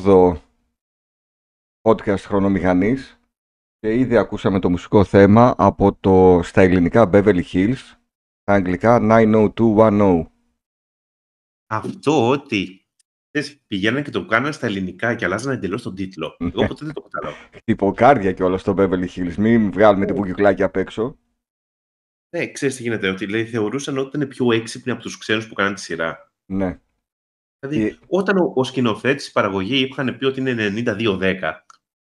8ο podcast χρονομηχανής και ήδη ακούσαμε το μουσικό θέμα από το στα ελληνικά Beverly Hills, στα αγγλικά 90210. Αυτό ότι θες, πηγαίνανε και το κάνανε στα ελληνικά και αλλάζανε εντελώς τον τίτλο. Εγώ ποτέ δεν το κατάλαβα. Χτυποκάρδια και όλα στο Beverly Hills. Μην βγάλουμε την πουγιουκλάκια απ' έξω. Ναι, ξέρεις τι γίνεται. Ότι λέει, θεωρούσαν ότι ήταν πιο έξυπνοι από τους ξένους που κάνανε τη σειρά. Ναι. Δηλαδή, Ε, όταν ο, ο σκηνοθέτης, η παραγωγή είχαν πει ότι είναι 92-10,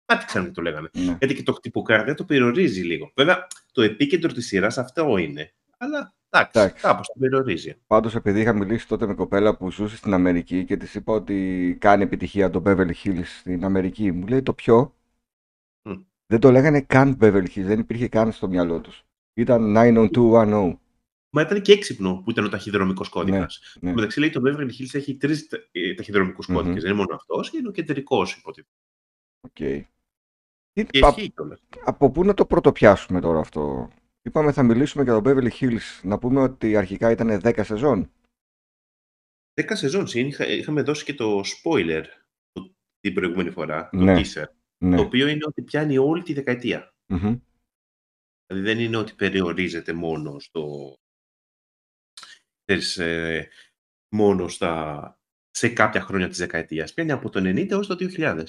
κάτι ξέρουν τι το λέγανε. ναι. Γιατί και το χτυποκάρδια το περιορίζει λίγο. Βέβαια, το επίκεντρο της σειράς αυτό είναι. Αλλά εντάξει, Εντάξει. κάπως το περιορίζει. Πάντως, επειδή είχα μιλήσει τότε με κοπέλα που ζούσε στην Αμερική και της είπα ότι κάνει επιτυχία το Beverly Hills στην Αμερική, μου λέει το ποιο; Μμ. Δεν το λέγανε καν Beverly Hills, δεν υπήρχε καν στο μυαλό τους. Ήταν 90210. Μα ήταν και έξυπνο που ήταν ο ταχυδρομικός κώδικας. ναι. Μεταξύ λέει το Beverly Hills έχει τρεις ταχυδρομικούς Μμμ. κώδικες. Δεν είναι μόνο αυτός, είναι ο κεντρικός υποτίθεται. Οκ. Τι- Και πα- ισχύει κιόλας. από πού να το πρωτοπιάσουμε τώρα αυτό; Είπαμε θα μιλήσουμε για το Beverly Hills. Να πούμε ότι αρχικά ήταν 10 σεζόν. 10 σεζόν είχα, είχαμε δώσει και το spoiler το- την προηγούμενη φορά, Ναι. το teaser. Ναι. Το οποίο είναι ότι πιάνει όλη τη δεκαετία. Μμμ. Δηλαδή δεν είναι ότι περιορίζεται μόνο στο. Ξέρεις, ε, μόνο στα, σε κάποια χρόνια της δεκαετίας. Πιάνει από το 90 έως το 2000.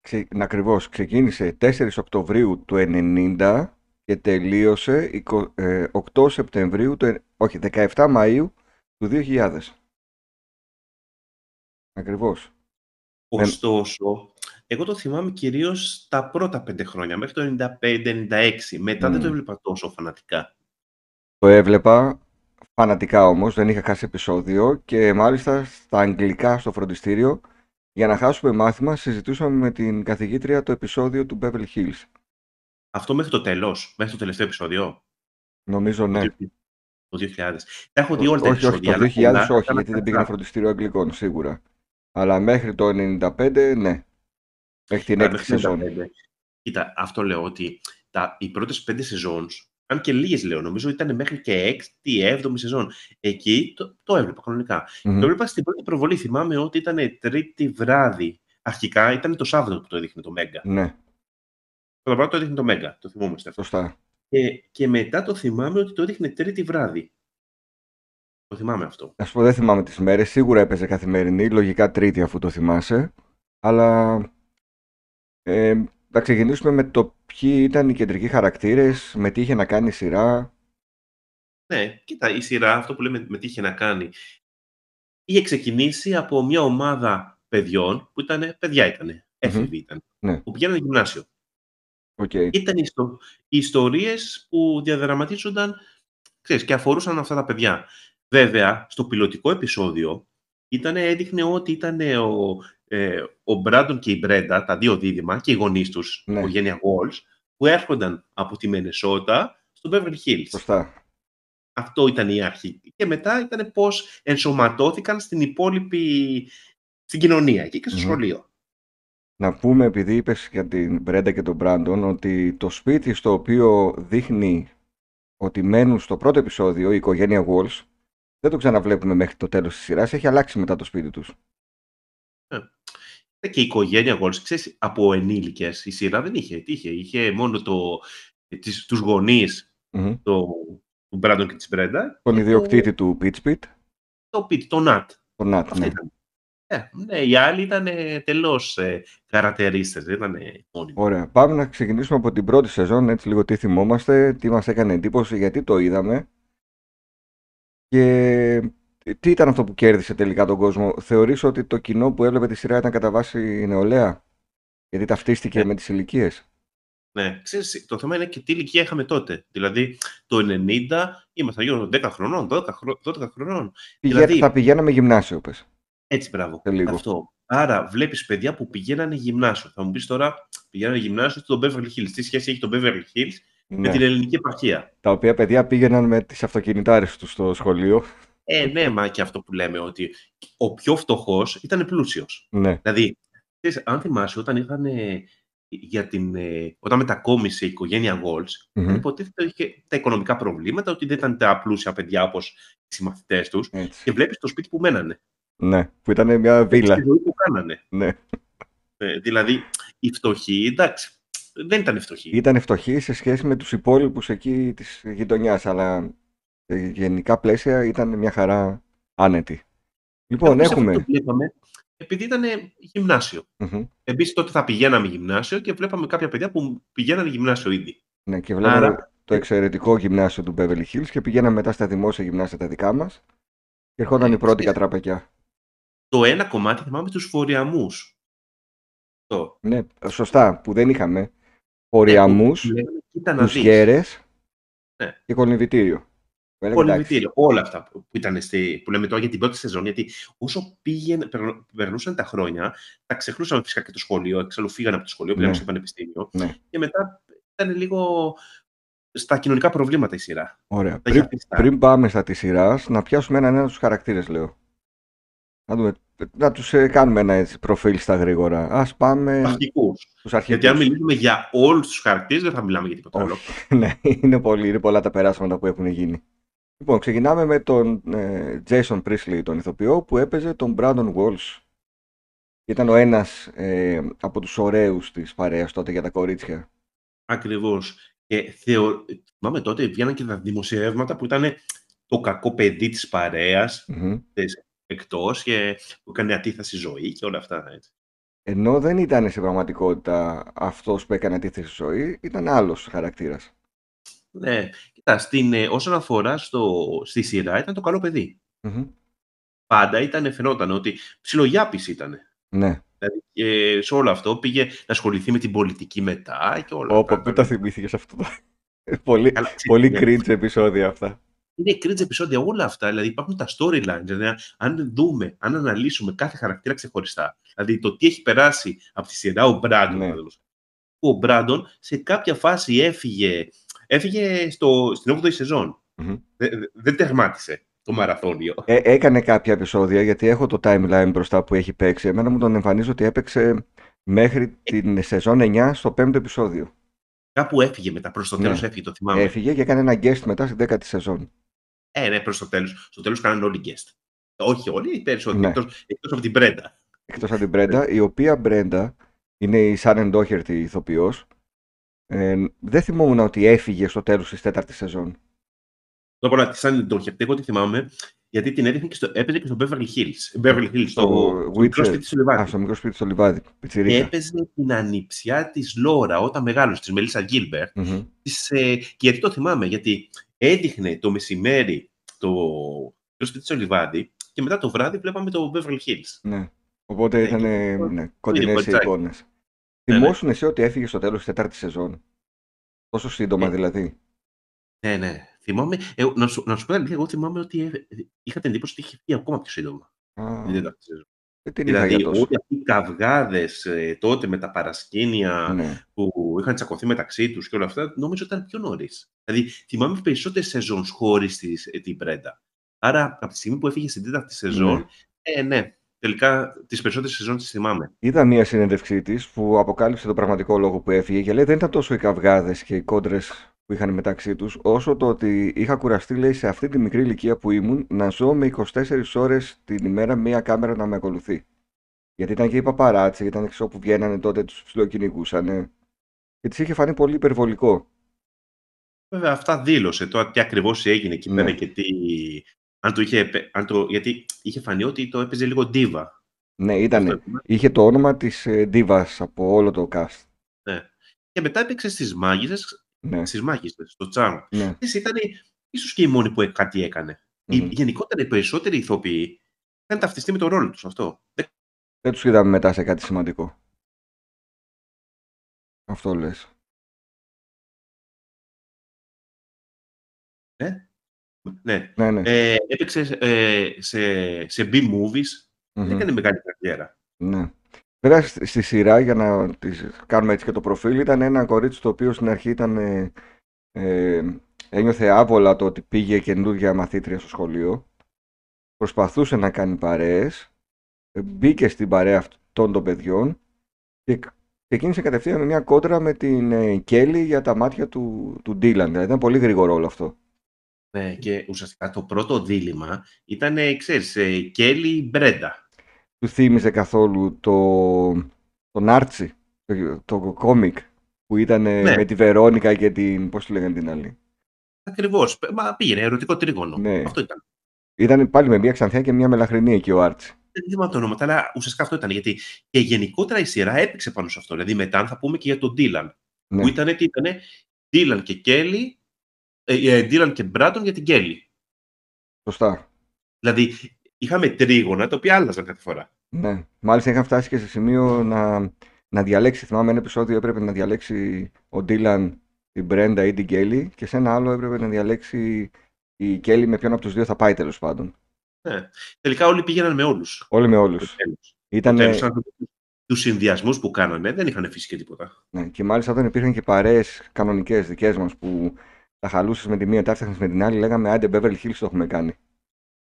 Ξε... Ακριβώς. Ξεκίνησε 4 Οκτωβρίου του 90 και τελείωσε 20 ε, 8 Σεπτεμβρίου, του... ε- όχι, 17 Μαΐου του 2000. Ακριβώς. Ε, Ωστόσο, εγώ το θυμάμαι κυρίως τα πρώτα πέντε χρόνια, μέχρι το 95-96. Μετά δεν το Μμμ. έβλεπα τόσο φανατικά. Το έβλεπα φανατικά όμως, δεν είχα χάσει επεισόδιο και μάλιστα στα αγγλικά στο φροντιστήριο για να χάσουμε μάθημα συζητούσαμε με την καθηγήτρια το επεισόδιο του Beverly Hills. Αυτό μέχρι το τέλος, μέχρι το τελευταίο επεισόδιο; Νομίζω ναι. Το 2000. Τα έχω δει όλα τα όχι, όχι, επεισόδια. το αλλά 2000 πολλά όχι, ήταν γιατί δεν πήγαινα κατά. φροντιστήριο Αγγλικών, σίγουρα. Αλλά μέχρι το 95, ναι. Μέχρι την Α, έκτη μέχρι σεζόν. 95. Κοίτα, αυτό λέω ότι τα, οι πρώτες πέντε σεζόνς, αν και λίγες λέω, νομίζω ήταν μέχρι και έκτη, έβδομη σεζόν. Εκεί το, το έβλεπα κανονικά. Μμμ. Το έβλεπα στην πρώτη προβολή. Θυμάμαι ότι ήταν τρίτη βράδυ. Αρχικά ήταν το Σάββατο που το έδειχνε το Μέγκα. Ναι, Το βράδυ το έδειχνε το Μέγκα. Το θυμόμαστε αυτό. σωστά. Και, και μετά το θυμάμαι ότι το έδειχνε τρίτη βράδυ. Το θυμάμαι αυτό. Α πω, δεν θυμάμαι τις μέρες. Σίγουρα έπαιζε καθημερινή, λογικά Τρίτη αφού το θυμάσαι. Αλλά ε, θα ξεκινήσουμε με το ποιοι ήταν οι κεντρικοί χαρακτήρες, με τι είχε να κάνει η σειρά. Ναι, κοίτα, η σειρά, αυτό που λέμε με τι είχε να κάνει, είχε ξεκινήσει από μια ομάδα παιδιών που ήταν, παιδιά ήταν, έφηβοι ήταν, Ναι. που πηγαίνανε γυμνάσιο. Οκ. Ήταν ιστο, οι ιστορίες που διαδραματίζονταν, ξέρεις, και αφορούσαν αυτά τα παιδιά. Βέβαια, στο πιλωτικό επεισόδιο, ήταν, έδειχνε ότι ήταν ο, ε, ο Μπράντον και η Μπρέντα, τα δύο δίδυμα και οι γονείς τους, Ναι. η οικογένεια Walls, που έρχονταν από τη Μενεσότα στο Beverly Hills. Σωστά. Αυτό ήταν η αρχή. Και μετά ήταν πώς ενσωματώθηκαν στην υπόλοιπη στην κοινωνία εκεί και στο Μμμ. σχολείο. Να πούμε, επειδή είπες για την Μπρέντα και τον Μπράντον, ότι το σπίτι στο οποίο δείχνει ότι μένουν στο πρώτο επεισόδιο η οικογένεια Walls, δεν το ξαναβλέπουμε μέχρι το τέλος της σειράς, έχει αλλάξει μετά το σπίτι τους. Και η οικογένεια Walsh, ξέρεις, από ενήλικες η σειρά δεν είχε. Τι είχε, είχε μόνο το, τις, τους γονείς Μμμ. το, του Μπράντον και της Μπρέντα. Τον και ιδιοκτήτη του Pitchpit, Το, το Πιτ, το Νατ. τον Νατ, Αυτή ναι. ήταν. Ε, ναι, οι άλλοι ήταν τελώς ε, καρατερίστες, δεν ήταν ε, μόνιμοι. Ωραία. Πάμε να ξεκινήσουμε από την πρώτη σεζόν, έτσι λίγο τι θυμόμαστε, τι μας έκανε εντύπωση, γιατί το είδαμε και τι ήταν αυτό που κέρδισε τελικά τον κόσμο; Θεωρείς ότι το κοινό που έβλεπε τη σειρά ήταν κατά βάση νεολαία, γιατί ταυτίστηκε Ναι. με τις ηλικίες; Ναι, ξέρεις, το θέμα είναι και τι ηλικία είχαμε τότε. Δηλαδή, το 90 ήμασταν γύρω των 10 χρονών, 12, χρο- 12 χρονών. Δηλαδή- Θα πηγαίναμε γυμνάσιο, πες. Έτσι, μπράβο. Σε λίγο. Αυτό. Άρα, βλέπεις παιδιά που πηγαίνανε γυμνάσιο. Θα μου πεις τώρα, πηγαίνανε γυμνάσιο στο Beverly Hills. Τι σχέση έχει το Beverly Hills με Ναι. την ελληνική επαρχία; Τα οποία παιδιά πήγαιναν με τις αυτοκινητάρες τους στο σχολείο. Ε, ναι, μα και αυτό που λέμε ότι ο πιο φτωχός ήταν πλούσιος. Ναι, Δηλαδή, ξέρεις, αν θυμάσαι, όταν είχαν ε, για την, ε, όταν μετακόμισε η οικογένεια Walls, Μμμ. υποτίθεται ότι είχε τα οικονομικά προβλήματα, ότι δεν ήταν τα πλούσια παιδιά όπως οι συμμαθητές τους. έτσι. Και βλέπεις το σπίτι που μένανε. Ναι, που ήταν μια βίλα. Τη ζωή που κάνανε. Ναι. Ε, δηλαδή, η φτωχή, εντάξει, δεν ήταν φτωχή. Ήταν φτωχή σε σχέση με τους υπόλοιπους εκεί της γειτονιάς, αλλά σε γενικά πλαίσια ήταν μια χαρά άνετη. Λοιπόν, Εμείς αυτό έχουμε... το βλέπαμε, επειδή ήταν γυμνάσιο. Μμμ. Εμείς τότε θα πηγαίναμε γυμνάσιο και βλέπαμε κάποια παιδιά που πηγαίνανε γυμνάσιο ήδη. Ναι, και βλέπαμε Άρα- το εξαιρετικό γυμνάσιο του Beverly Hills και πηγαίναμε μετά στα δημόσια γυμνάσια τα δικά μας και ερχόταν Ε, η πρώτη ξέρεις. κατραπακιά. Το ένα κομμάτι θυμάμαι τους φοριαμούς. Το. Ναι, σωστά, που δεν είχαμε. Ναι, Οριαμούς, που λέγανε, Κοίτα να τους δεις. γέρες Ναι. και κολυμβητήριο. Που έλεγα, εντάξει, Κολυμβητήριο, όλα αυτά που ήταν στη, που λέμε τώρα για την πρώτη σεζόν. Γιατί όσο πήγαινε, περνο- περνούσαν τα χρόνια, τα ξεχνούσαμε φυσικά και το σχολείο. Εξάλλου φύγανε από το σχολείο, πήγαν Ναι. στο πανεπιστήμιο. Ναι. Και μετά ήταν λίγο στα κοινωνικά προβλήματα η σειρά. Ωραία. Τα Πριν, είχε αφήσει τα- πριν πάμε στα της σειράς, να πιάσουμε έναν ένα τους χαρακτήρες, λέω. Να, δούμε, να τους ε, κάνουμε ένα έτσι, προφίλ στα γρήγορα. Ας πάμε αρχικούς. στους αρχικούς. Γιατί αν μιλήσουμε για όλους τους χαρακτήρες, δεν θα μιλάμε για τίποτα άλλο. Όχι. ναι, είναι, πολύ, είναι πολλά τα περάσματα που έχουν γίνει. Λοιπόν, ξεκινάμε με τον ε, Jason Priestley, τον ηθοποιό, που έπαιζε τον Brandon Walsh. Ήταν ο ένας ε, από τους ωραίους της παρέας τότε για τα κορίτσια. Ακριβώς. Και θεω... θυμάμαι τότε βγαίναν και τα δημοσιεύματα που ήταν το κακό παιδί της παρέας Μμμ. εκτός και που έκανε αντίθεση ζωή και όλα αυτά. Έτσι. Ενώ δεν ήταν σε πραγματικότητα αυτός που έκανε αντίθεση στη ζωή, ήταν άλλος χαρακτήρας. Ναι, κοίτα, στην, ε, όσον αφορά στο, στη σειρά ήταν το καλό παιδί. Μμμ. Πάντα ήταν, φαινόταν ότι ψιλογιάπης ήταν. Ναι. Δηλαδή, και σε όλο αυτό πήγε να ασχοληθεί με την πολιτική μετά και όλα Όπα, αυτά. πού τα θυμήθηκες αυτό το... πολύ, Καλά, ξέρεις, πολύ είναι- cringe επεισόδια αυτά. Είναι cringe επεισόδια όλα αυτά. Δηλαδή υπάρχουν τα storylines. Δηλαδή, αν δούμε, αν αναλύσουμε κάθε χαρακτήρα ξεχωριστά. Δηλαδή το τι έχει περάσει από τη σειρά ο Μπράντον. Ναι. παραδείγματος. Ο Μπράντον σε κάποια φάση έφυγε, έφυγε στο, στην 8η σεζόν. Μμμ. Δεν, δεν- δεν τερμάτισε το μαραθώνιο. Ε, έκανε κάποια επεισόδια γιατί έχω το timeline μπροστά που έχει παίξει. Εμένα μου τον εμφανίζει ότι έπαιξε μέχρι την σεζόν 9 στο 5ο επεισόδιο. Κάπου έφυγε μετά, προς το Ναι. τέλος έφυγε, το θυμάμαι. Έφυγε και έκανε ένα guest μετά στην 10η σεζόν. Ε, ναι, προς το τέλος. Στο τέλος κάνανε όλοι guest. Όχι όλοι, οι περισσότεροι. Ναι. Εκτός, εκτός από την Πρέντα. Εκτός από την Μπρέντα, η οποία Μπρέντα είναι η Σάνεν Ντόχερτη ηθοποιός. Ε, δεν θυμόμουν ότι έφυγε στο τέλος της τέταρτης σεζόν. Το πολλά, σαν τον Χερτέ, εγώ τη θυμάμαι, γιατί την έδειχνε και στο, έπαιζε και στο Beverly Hills. Beverly Hills, στο, Στο στο μικρό Witcher. σπίτι του Λιβάδη. Α, στο μικρό σπίτι στο λιβάδι. Και Πιτσιρίκα. έπαιζε την ανιψιά της Λόρα όταν μεγάλωσε, της Μελίσσα Γκίλμπερ. Μμμ. Της, ε, και γιατί το θυμάμαι, γιατί έδειχνε το μεσημέρι το, το σπίτι του Λιβάδη και μετά το βράδυ βλέπαμε το Beverly Hills. Ναι. Οπότε Ναι, ήταν και- ναι, κοντινές οι κοριτσάκι. εικόνες. Ναι. Θυμόσουν εσύ ότι έφυγε στο τέλος της τέταρτης σεζόν; Τόσο σύντομα Ε, δηλαδή. Ναι, ναι. Θυμάμαι, ε, να, σου, να σου πω αλήθεια, εγώ θυμάμαι ότι ε, είχα την εντύπωση ότι είχε φύγει ακόμα πιο σύντομα. Α, την τέταρτη σεζόν. δεν την είχα Δηλαδή, για τόσο. όλοι αυτοί οι καυγάδες τότε με τα παρασκήνια Ναι. που είχαν τσακωθεί μεταξύ τους και όλα αυτά, νομίζω ήταν πιο νωρίς. Δηλαδή, θυμάμαι περισσότερες σεζόν χωρίς την Πρέντα. Άρα, από τη στιγμή που έφυγε στην τέταρτη σεζόν, Ναι. ε, ναι, τελικά τις περισσότερες σεζόν τις θυμάμαι. Είδα μία συνέντευξή της που αποκάλυψε τον πραγματικό λόγο που έφυγε και λέει δεν ήταν τόσο οι καυγάδες και οι κόντρες που είχαν μεταξύ τους, όσο το ότι είχα κουραστεί, λέει, σε αυτή τη μικρή ηλικία που ήμουν να ζω με 24 ώρες την ημέρα μία κάμερα να με ακολουθεί. Γιατί ήταν και οι παπαράτσι, ήταν και όπου βγαίνανε τότε, τους ψιλοκυνηγούσαν. Και της είχε φανεί πολύ υπερβολικό. Βέβαια, αυτά δήλωσε τώρα τι ακριβώς έγινε εκεί Ναι. πέρα και τι. Αν το είχε, επε- αν το, γιατί είχε φανεί ότι το έπαιζε λίγο ντίβα. Ναι, Αυτό ήταν. έπαιζε. Είχε το όνομα της Ντίβα από όλο το cast. Και μετά έπαιξε στις μάγισσες, Ναι, στις μάγισσες, στο Charm. ναι. Αυτές ήταν ίσως και η μόνη που κάτι έκανε. Οι, Μμμ. γενικότερα οι περισσότεροι ηθοποιοί είχαν ταυτιστεί με τον ρόλο τους αυτό. Δεν Δεν τους είδαμε μετά σε κάτι σημαντικό. Αυτό λες. Ναι. Ναι, ναι. Ε, έπαιξε ε, σε, σε B-movies. Μμμ. Δεν έκανε μεγάλη καριέρα. Ναι. Βέβαια στη στη σειρά, για να τις κάνουμε έτσι και το προφίλ, ήταν ένα κορίτσι το οποίο στην αρχή ήταν, ε, ε, ένιωθε άβολα το ότι πήγε καινούργια μαθήτρια στο σχολείο. Προσπαθούσε να κάνει παρέες, ε, μπήκε στην παρέα αυτών των παιδιών και ξεκίνησε κατευθείαν με μια κόντρα με την ε, Κέλλη για τα μάτια του, του Ντίλαν. Δηλαδή ήταν πολύ γρήγορο όλο αυτό. Ναι, και ουσιαστικά το πρώτο δίλημα ήταν, ε, ξέρεις, ε, Κέλλη Μπρέντα. Του θύμιζε καθόλου το, τον Άρτσι, το, το κόμικ που ήταν Ναι. με τη Βερόνικα και την. Πώς τη λέγανε την άλλη; Ακριβώς. Μα πήγαινε, ερωτικό τρίγωνο. Ναι. Αυτό ήταν. Ήταν πάλι με μία ξανθιά και μία μελαχρινή εκεί ο Άρτσι. Δεν θυμάμαι το όνομα, αλλά ουσιαστικά αυτό ήταν. Γιατί και γενικότερα η σειρά έπαιξε πάνω σε αυτό. Δηλαδή μετά θα πούμε και για τον Ντίλαν. Ναι. Που ήταν, τι ήταν, Ντίλαν και Κέλλη, ε, ε, Ντίλαν και Μπράντον για την Κέλλη. Σωστά. Δηλαδή είχαμε τρίγωνα τα οποία άλλαζαν κάθε φορά. Ναι. Μάλιστα είχαν φτάσει και σε σημείο να, να διαλέξει. Θυμάμαι ένα επεισόδιο έπρεπε να διαλέξει ο Ντίλαν την Μπρέντα ή την Κέλλη και σε ένα άλλο έπρεπε να διαλέξει η Κέλλη με ποιον από τους δύο θα πάει τέλος πάντων. Ναι. Τελικά όλοι πήγαιναν με όλους. Όλοι με όλους. Ήταν. Τους συνδυασμούς που κάνανε δεν είχαν αφήσει και τίποτα. Ναι, και μάλιστα όταν υπήρχαν και παρέες κανονικές δικές μας που τα χαλούσες με τη μία, τα έφτιαχνες με την άλλη, λέγαμε Άντε Beverly Hills το έχουμε κάνει.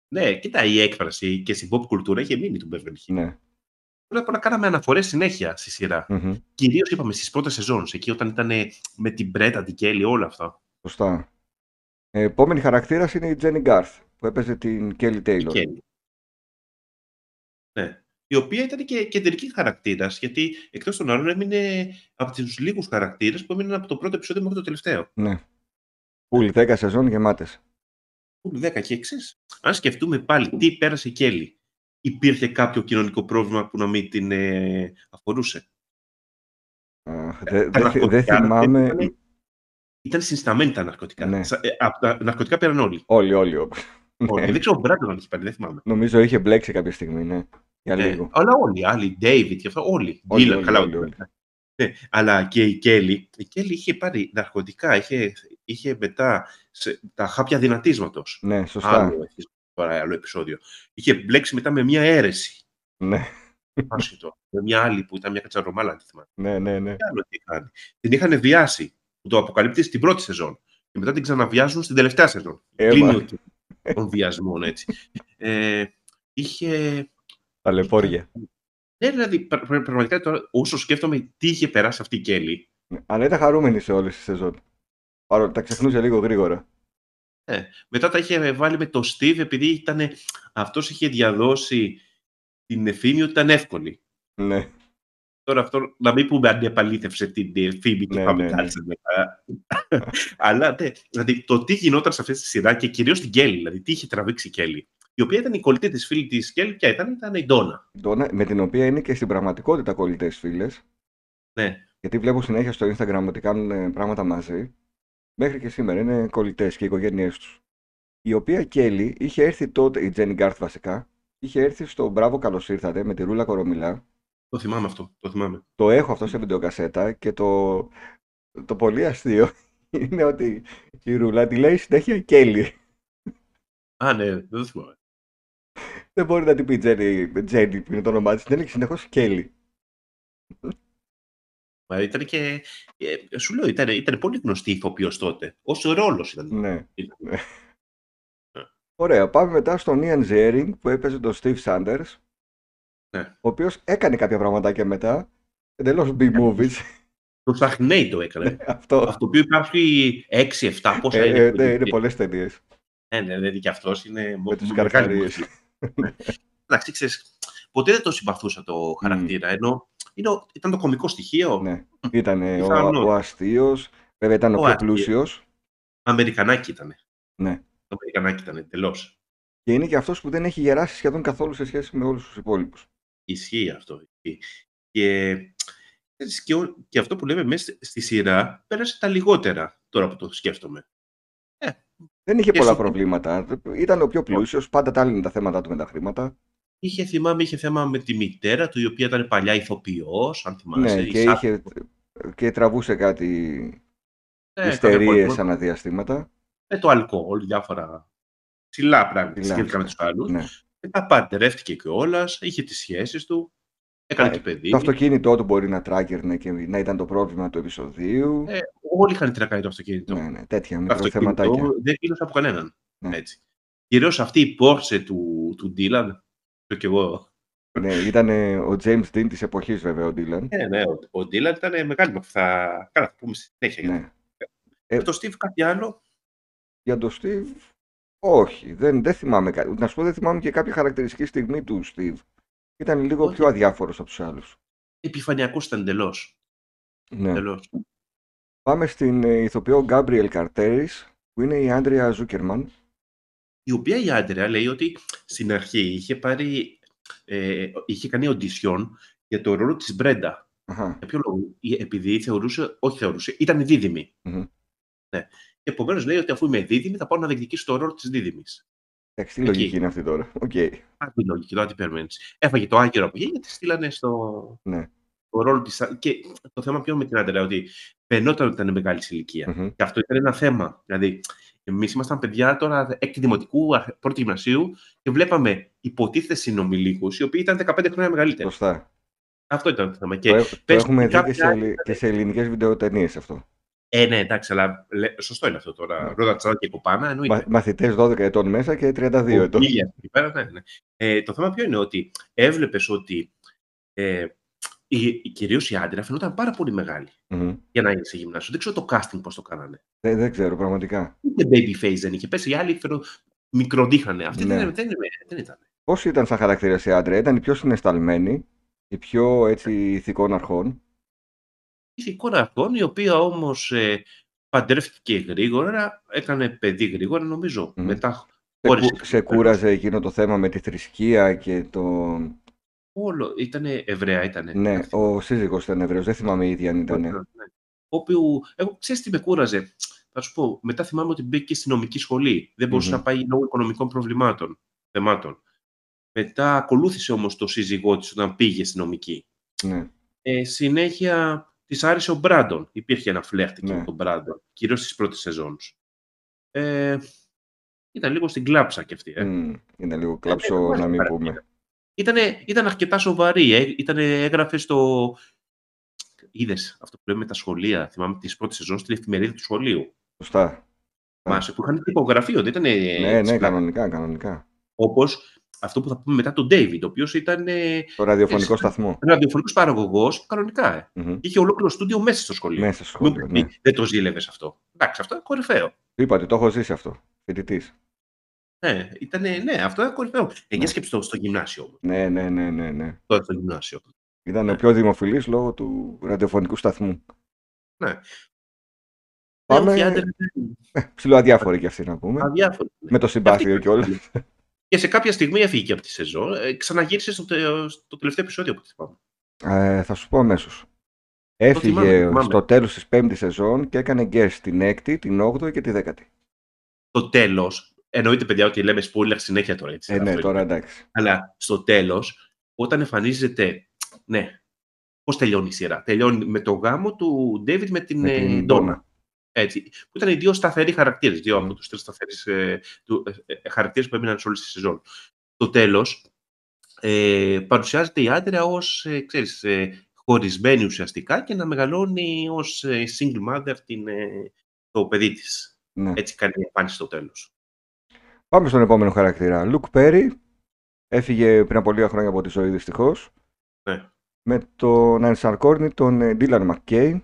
Ναι, κοίτα η έκφραση και στην pop κουλτούρα είχε μείνει του Beverly Hills. Ναι. Πρώτα απ' όλα κάναμε αναφορές συνέχεια στη σειρά. Mm-hmm. Κυρίως είπαμε στις πρώτες σεζόνς, εκεί όταν ήταν με την Μπρέτα, την Κέλλη, όλα αυτά. Σωστά. Ε, επόμενη χαρακτήρας είναι η Jenny Garth που έπαιζε την Kelly Taylor. Κέλλη. Ναι. Η οποία ήταν και κεντρική χαρακτήρας, γιατί εκτός των άλλων έμεινε από τους λίγους χαρακτήρες που έμειναν από το πρώτο επεισόδιο μέχρι το τελευταίο. Ναι. Πουλ 10 σεζόν γεμάτες. Πουλ 10 και εξή. Αν σκεφτούμε πάλι τι πέρασε η Κέλλη, υπήρχε κάποιο κοινωνικό πρόβλημα που να μην την ε, αφορούσε. Δεν δε, δε θυμάμαι. Ήταν, ήταν συνισταμένη τα ναρκωτικά. Ναι. Ε, από τα ναρκωτικά πήραν όλοι. Όλοι, όλοι. όλοι. όλοι. δεν ξέρω ο Μπράντον αν είχε πάρει, δεν θυμάμαι. Νομίζω είχε μπλέξει κάποια στιγμή, ναι. Για ναι. λίγο. Αλλά όλοι, άλλοι, David και αυτά, όλοι. Όλοι, Dylan, όλοι, καλά, όλοι, όλοι. Ναι, αλλά και η Κέλλη, η Κέλλη είχε πάρει ναρκωτικά, είχε, είχε μετά σε, τα χάπια δυνατίσματος. Ναι, σωστά. Άλλο, τώρα, άλλο επεισόδιο. Είχε μπλέξει μετά με μια αίρεση. Ναι. Άσχετο. με μια άλλη που ήταν μια κατσαρομάλα, αν τη θυμάμαι. Ναι, ναι, ναι. Τι άλλο τι κάνει. Την είχαν βιάσει, που το αποκαλύπτεις στην πρώτη σεζόν. Και μετά την ξαναβιάζουν στην τελευταία σεζόν. Κλείνει των βιασμών, έτσι. ε, είχε... Ταλαιπώρια. Ναι, δηλαδή, πραγματικά τώρα, όσο σκέφτομαι τι είχε περάσει αυτή η Κέλλη. Αλλά ήταν χαρούμενη σε όλες τις σεζόν. Παρόλο τα ξεχνούσε λίγο γρήγορα. Ε, μετά τα είχε βάλει με το Steve επειδή ήταν, αυτός είχε διαδώσει την ευθύνη ότι ήταν εύκολη. Ναι. Τώρα αυτό, να μην πούμε αν επαλήθευσε την ευθύνη και Ναι, πάμε ναι, ναι. κάτσε μετά. Αλλά ναι, δηλαδή το τι γινόταν σε αυτή τη σειράς και κυρίως την Κέλλη, δηλαδή τι είχε τραβήξει η Κέλλη. Η οποία ήταν η κολλητή της φίλης της Κέλλη, ποια ήταν, ήταν η Ντόνα. Ντόνα, με την οποία είναι και στην πραγματικότητα κολλητές φίλες. Ναι. Γιατί βλέπω συνέχεια στο Instagram ότι κάνουν ε, πράγματα μαζί. Μέχρι και σήμερα είναι κολλητές και οι οικογένειές τους. Η οποία Κέλλη είχε έρθει τότε, η Τζένι Γκάρθ βασικά, είχε έρθει στο Μπράβο Καλώς ήρθατε με τη Ρούλα Κορομιλά. Το θυμάμαι αυτό, το θυμάμαι. Το έχω αυτό σε βιντεοκασέτα και το, το πολύ αστείο είναι ότι η Ρούλα τη λέει συνέχεια Κέλλη. Α, ναι, δεν το θυμάμαι. Δεν μπορεί να την πει Τζένι, Τζένι που είναι το όνομά της, την έλεγε συνεχώς Κέλλη. Μα ήταν και. Ε, σου λέω, ήταν, ήταν πολύ γνωστή ηθοποιός τότε. Όσο ρόλος ήταν. Ναι. Ήταν. ναι. Ωραία, πάμε μετά στον Ian Ziering που έπαιζε τον Steve Sanders. Ναι. Ο οποίος έκανε κάποια πραγματάκια μετά. Εντελώς B-movies. Το Sharknado έκανε. Αυτό. Αυτό το οποίο υπάρχει 6-7, πόσα Ε, είναι. ε, ναι, είναι πολλές ταινίες. Ναι, ναι, δηλαδή και αυτός είναι. Με του μεγάλη καρχαρίε. μορφή. Εντάξει, ξέρεις, ποτέ δεν το συμπαθούσα το χαρακτήρα. Ενώ είναι, ο- ήταν το κομικό στοιχείο. ναι. Ήταν ο, Πιθανός. ο αστείος. Βέβαια ήταν ο, Ο πιο αστείος. πλούσιος. Αμερικανάκι ήταν. Ναι. Το Αμερικανάκι ήταν εντελώς. Και είναι και αυτός που δεν έχει γεράσει σχεδόν καθόλου σε σχέση με όλους τους υπόλοιπους. Ισχύει αυτό. ισχύει. Και, ξέρεις, και, ο- και αυτό που λέμε μέσα στη σειρά πέρασε τα λιγότερα τώρα που το σκέφτομαι. Δεν είχε Και πολλά στο- προβλήματα. Ήταν ο πιο πλούσιος. Πάντα τα λύνει τα θέματα του με τα χρήματα. Είχε, θυμάμαι, είχε θέμα με τη μητέρα του, η οποία ήταν παλιά ηθοποιός, αν θυμάσαι. Ναι, η και, Σάρα. είχε, και τραβούσε κάτι Ε, κάποια ιστερίες προβλήματα αναδιαστήματα. Με το αλκοόλ, διάφορα ψηλά πράγματα Ψηλά. σχετικά με τους άλλους. Ναι. Μετά παντρεύτηκε κιόλας, είχε τις σχέσεις του, έκανε Ε, και παιδί. Το αυτοκίνητό του μπορεί να τράκερνε και να ήταν το πρόβλημα του επεισοδίου. Ε, όλοι είχαν τι να κάνει το αυτοκίνητο. ναι, ναι, τέτοια το αυτοκίνητο μικροθεματάκια. δεν κλείνωσε από κανέναν. Ναι. Έτσι. Κυρίως αυτή η Porsche του, του Dylan, το κι εγώ. ναι, ήταν ε, ο James Dean της εποχής βέβαια ο Dylan. Ναι, ναι, ο, ο Dylan ήταν μεγάλη μορφή. Θα, καλά, θα πούμε στη συνέχεια. για Ναι. Ε, το Steve κάτι άλλο; Για τον Steve, όχι, δεν, δεν θυμάμαι κάτι. Να σου πω, δεν θυμάμαι και κάποια χαρακτηριστική στιγμή του Steve. Ήταν λίγο Όχι. πιο αδιάφορος από τους άλλους. επιφανειακός ήταν εντελώς. Ναι. Πάμε στην ε, ηθοποιό Γκάμπριελ Καρτέρης, που είναι η Άντρια Ζούκερμαν. Η οποία η Άντρια λέει ότι στην αρχή είχε πάρει, ε, είχε κάνει οντισιόν για το ρόλο της Μπρέντα. Αχα. Για ποιο λόγο, επειδή θεωρούσε, όχι θεωρούσε, ήταν δίδυμη. Mm-hmm. Ναι. Και επομένως λέει ότι αφού είμαι δίδυμη, θα πάω να διεκδικήσω το ρόλο της δίδυμης. Εντάξει, τι λογική είναι αυτή τώρα. Okay. Αυτή η λογική, τώρα τι περιμένεις. Έφαγε το άγγελο από εκεί γιατί στείλανε στο. Ναι. Το ρόλο της... Και το θέμα ποιο με την άντρα, ότι φαινόταν ότι ήταν μεγάλης ηλικίας. Mm-hmm. Και αυτό ήταν ένα θέμα. Δηλαδή, εμείς ήμασταν παιδιά τώρα έκτη δημοτικού, πρώτη γυμνασίου και βλέπαμε υποτίθεται συνομιλίκους οι οποίοι ήταν 15 χρόνια μεγαλύτεροι. Σωστά. Αυτό ήταν το θέμα. Και το, το έχουμε δει και σε, και σε ελληνικές βιντεοτενίες αυτό. Ε, ναι, εντάξει, αλλά σωστό είναι αυτό τώρα. Ναι. Ρόδα τσάδα και κοπάνα. Εννοείται. Μα, Μαθητές 12 ετών μέσα και 32 ετών. πέρα, ναι, ναι. Ε, το θέμα ποιο είναι ότι έβλεπες ότι ε, κυρίως η άντρα φαινόταν πάρα πολύ μεγάλη mm-hmm. για να είναι σε γυμνάσιο. Δεν ξέρω το casting πώς το κάνανε. Δεν, δεν ξέρω, πραγματικά. Ούτε baby face δεν είχε πέσει. Οι άλλοι φαινο... μικροδείχνανε. Αυτή ναι. δεν, δεν, δεν, ήταν. Πώ ήταν σαν χαρακτήρας η Άντρεα, ήταν η πιο συνεσταλμένη, η πιο έτσι ηθικών αρχών ηθικών αρχών, η οποία όμως ε, παντρεύτηκε γρήγορα, έκανε παιδί γρήγορα νομίζω. Mm. Μετά σε, σε κούραζε εκείνο το θέμα με τη θρησκεία και το... Όλο, ήτανε Εβραία, ήτανε. Ναι, ο σύζυγος ήταν Εβραίος, δεν θυμάμαι ήδη αν ήταν. Ναι. Οποίου, εγώ ξέρεις τι με κούραζε; Θα σου πω, μετά θυμάμαι ότι μπήκε στη νομική σχολή. Δεν μπορούσε mm-hmm. να πάει λόγω οικονομικών προβλημάτων, θεμάτων. Μετά ακολούθησε όμως το σύζυγό της όταν πήγε στη νομική. Ναι. Ε, συνέχεια Της άρεσε ο Μπράντον. Υπήρχε ένα φλερτ εκεί Ναι. με τον Μπράντον, κυρίως στις πρώτες σεζόν. Ε, ήταν λίγο στην κλάψα κι αυτή. Ε. Μμ, είναι λίγο κλάψο Ε, να μην πάρα πούμε. Ήτανε, ήταν αρκετά σοβαρή. Ε. Ήτανε, έγραφε στο. Είδες αυτό που λέμε με τα σχολεία. Θυμάμαι τις πρώτες σεζόν στην εφημερίδα του σχολείου. Σωστά. Μάσε που είχαν τυπογραφείο, δεν ήταν. Ναι, ναι, κανονικά, κανονικά. Όπως αυτό που θα πούμε μετά τον David, ο οποίος ήταν. Το ραδιοφωνικό σταθμό. ραδιοφωνικός παραγωγός, κανονικά. Ε. Μμμ. Είχε ολόκληρο στούντιο μέσα στο σχολείο. Μέσα στο σχολείο, Μην ναι. πει, Δεν το ζήλευες αυτό. Εντάξει, αυτό είναι κορυφαίο. Είπατε, το έχω ζήσει αυτό. Φοιτητής. Ναι, ήτανε, ναι, αυτό είναι κορυφαίο. Ε, Ναι. για σκέψη το στο γυμνάσιο όμως. Ναι, ναι, ναι, ναι, ναι. Τώρα στο γυμνάσιο. Ήταν ο Ναι. πιο δημοφιλής λόγω του ραδιοφωνικού σταθμού. Ναι. Πάμε- Ε, όχι, άντε, δεν- Ψιλοαδιάφοροι κι αυτοί να πούμε. αδιάφορο. Με το συμπάθειο Αυτή- και όλα. Και σε κάποια στιγμή έφυγε και από τη σεζόν. Ε, ξαναγύρισε στο, τε- στο τελευταίο επεισόδιο που θυμάμαι. Ε, θα σου πω αμέσως. Έφυγε θυμάμαι, θυμάμαι. στο τέλος της πέμπτης σεζόν και έκανε guest την έκτη, την 8η και τη δέκατη. Το τέλος. Εννοείται, παιδιά, ότι λέμε spoiler συνέχεια τώρα. Έτσι, Ε, ναι, Αυτό τώρα είναι. εντάξει. Αλλά στο τέλος, όταν εμφανίζεται. Ναι. Πώς τελειώνει η σειρά; Τελειώνει με το γάμο του David με την, Με ε, την Donna. Donna. Έτσι, που ήταν οι δύο σταθεροί χαρακτήρες. Δύο Μμ. από τους τρεις σταθεροί ε, του- ε, ε, χαρακτήρες που έμειναν σε όλη τη σεζόν. Στο τέλος, ε, παρουσιάζεται η άντρα ως ε, ξέρεις, ε, χωρισμένη ουσιαστικά και να μεγαλώνει ως ε, single mother την, ε, το παιδί της. Ναι. Έτσι κάνει η εμφάνιση στο τέλος. Πάμε στον επόμενο χαρακτήρα. Λουκ Πέρι. Έφυγε πριν από λίγα χρόνια από τη ζωή δυστυχώς. Ναι. Με τον ενσαρκόρνη τον ε, Dylan McKay.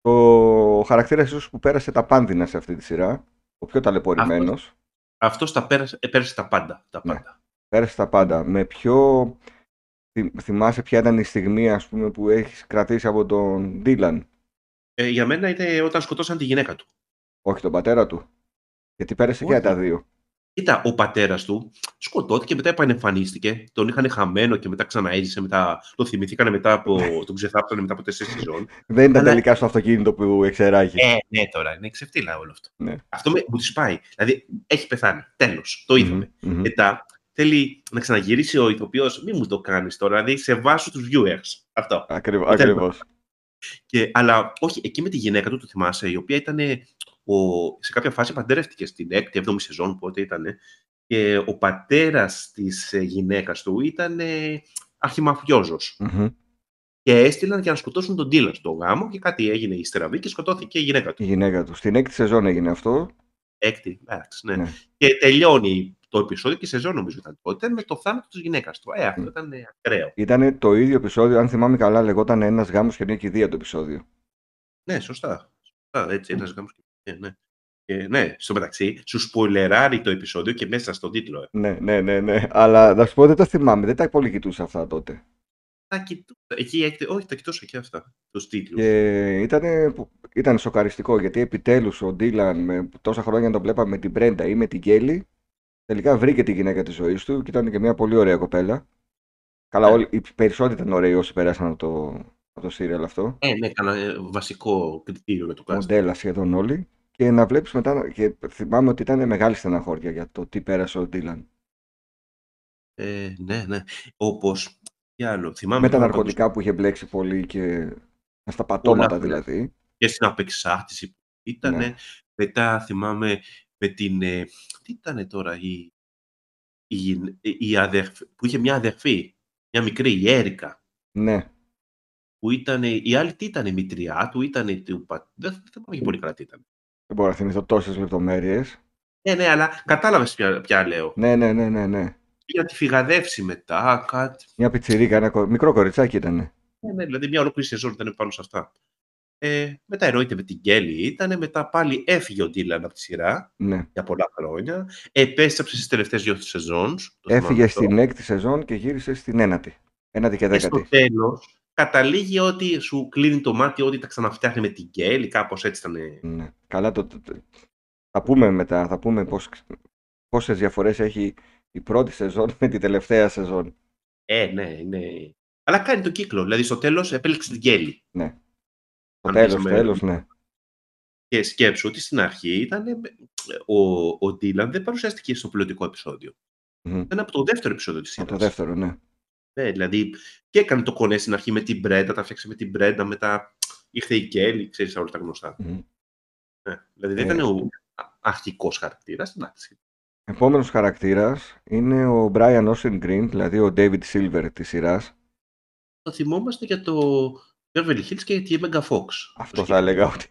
Ο χαρακτήρα ίσως που πέρασε τα πάνδυνα σε αυτή τη σειρά. Ο πιο ταλαιπωρημένος. Αυτός τα πέρασε, ε, πέρασε τα πάντα. Τα Ναι. πάντα. Πέρασε τα πάντα. Με ποιο. θυ- Θυμάσαι ποια ήταν η στιγμή ας πούμε, που έχεις κρατήσει από τον Dylan; Ε, για μένα είναι όταν σκοτώσαν τη γυναίκα του. Όχι τον πατέρα του. Γιατί πέρασε και Όχι. τα δύο. Κοίτα, ο πατέρας του σκοτώθηκε, μετά επανεμφανίστηκε. Τον είχαν χαμένο και μετά ξαναέζησε. Μετά, το θυμηθήκανε μετά από. τον ξεθάψανε μετά από τέσσερις σεζόν. Δεν ήταν Αλλά- τελικά στο αυτοκίνητο που εξεράγει. Ε, ναι, τώρα είναι ξεφτύλα όλο αυτό. Ναι. Αυτό με, μου της πάει. Δηλαδή, έχει πεθάνει. Τέλος. Το είδαμε. Μμμ, μμμ. Μετά θέλει να ξαναγυρίσει ο ηθοποιός. Μην μου το κάνεις τώρα. Δηλαδή, σε βάσου τους viewers. Αυτό. Ακριβ- Τέλος. Ακριβώς. Και, αλλά όχι, εκεί με τη γυναίκα του, το θυμάσαι, η οποία ήταν. Ο, σε κάποια φάση παντρεύτηκε στην 6η-7η σεζόν, πότε ήταν. Και ο πατέρας της γυναίκας του ήταν ε, αρχιμαφιόζος. Μμμ. Και έστειλαν για να σκοτώσουν τον Τίλαν στο γάμο και κάτι έγινε η στραβή και σκοτώθηκε η γυναίκα του. Η γυναίκα του. Στην έκτη σεζόν έγινε αυτό. Έκτη, εντάξει, ναι. Ναι. Και τελειώνει το επεισόδιο και η σεζόν νομίζω ήταν τότε με το θάνατο της γυναίκας του. Ε, αυτό Μμ. ήταν ε, ακραίο. Ήταν το ίδιο επεισόδιο, αν θυμάμαι καλά, λεγόταν ένας γάμος και μια κηδεία το επεισόδιο. Ναι, σωστά. σωστά έτσι, ένας γάμος. και- ναι, ναι. Και, ναι, στο μεταξύ, σου σποιλεράρει το επεισόδιο και μέσα στον τίτλο. Ε. Ναι, ναι, ναι, ναι. Αλλά να σου πω, δεν τα θυμάμαι. Δεν τα πολύ κοιτούσα αυτά τότε. Τα κοιτούσα. Εκεί έχετε... Όχι, τα κοιτούσα και αυτά. Τους τίτλους. Και ήταν, ήταν σοκαριστικό γιατί επιτέλους ο Ντίλαν με τόσα χρόνια τον βλέπαμε με την Μπρέντα ή με την Γκέλη. Τελικά βρήκε τη γυναίκα της ζωής του και ήταν και μια πολύ ωραία κοπέλα. Καλά, Ναι. όλοι, οι περισσότεροι ήταν ωραίοι όσοι πέρασαν από το, από το σύριαλ αυτό. Ε, ναι, κανένα ε, βασικό κριτήριο με το casting. Μοντέλα σχεδόν όλοι. Και να βλέπεις μετά. Και θυμάμαι ότι ήταν μεγάλη στεναχώρια για το τι πέρασε ο Ντίλαν. Ε, ναι, ναι. Όπως, τι άλλο, θυμάμαι Με τα τώρα ναρκωτικά που είχε μπλέξει πολύ και στα πατώματα Πολλά, δηλαδή. και στην απεξάρτηση που ήταν. Ναι. Μετά θυμάμαι με την. ε, τι ήταν τώρα η. η, γυν- η αδερφή, που είχε μια αδερφή, μια μικρή, η Έρικα. Ναι. Που ήταν. Η άλλη τι ήταν, η μητριά του, ήταν. Του, πα- δεν δεν θυμάμαι και πολύ καλά τι ήταν. Δεν μπορώ να θυμηθώ τόσες λεπτομέρειες. Ναι, ναι, αλλά κατάλαβες ποια, ποια λέω. Ναι, ναι, ναι, ναι, ναι. Για τη φυγαδεύση μετά, κάτι. Μια πιτσιρίκα, ένα κο- μικρό κοριτσάκι ήταν. Ναι, ναι, δηλαδή μια ολόκληρη σεζόν ήταν πάνω σε αυτά. Ε, μετά εννοείται με την Γκέλη ήταν, μετά πάλι έφυγε ο Ντίλαν από τη σειρά Ναι. για πολλά χρόνια. Επέστρεψε στις τελευταίες δύο σεζόνς. Έφυγε στην έκτη σεζόν και γύρισε στην ένατη. Ένατη και Και στο δέκατη. τέλος καταλήγει ότι σου κλείνει το μάτι ότι τα ξαναφτιάχνει με την Γκέλη, κάπως έτσι ήταν. Ναι. Καλά, το, το- το- θα πούμε μετά, θα πούμε πώς, πόσες διαφορές έχει η πρώτη σεζόν με τη τελευταία σεζόν. Ε, ναι, ναι. Αλλά κάνει τον κύκλο. Δηλαδή στο τέλος επέλεξε την Γκέλη. Ναι. Το Αν τέλος, πεις με- τέλος, ναι. Και σκέψου ότι στην αρχή ήταν. Ο, ο Ντίλαν δεν παρουσιάστηκε στο πιλωτικό επεισόδιο. Μμμ. Ήταν από το δεύτερο επεισόδιο της Από σειράς. το δεύτερο, ναι. Ναι, δηλαδή και έκανε το κονέ στην αρχή με την Μπρέντα, τα φτιάξε με την Μπρέντα, μετά ήρθε η Κέλλη, ξέρεις όλα τα γνωστά. Μμμ. Ναι, δηλαδή δεν Ε, ήταν ο αρχικός χαρακτήρας. Εντάξει. Επόμενος χαρακτήρας είναι ο Brian Austin Green, δηλαδή ο David Silver της σειράς. Το θυμόμαστε για το Beverly Hills και για τη Megan Fox. Αυτό θα έλεγα ότι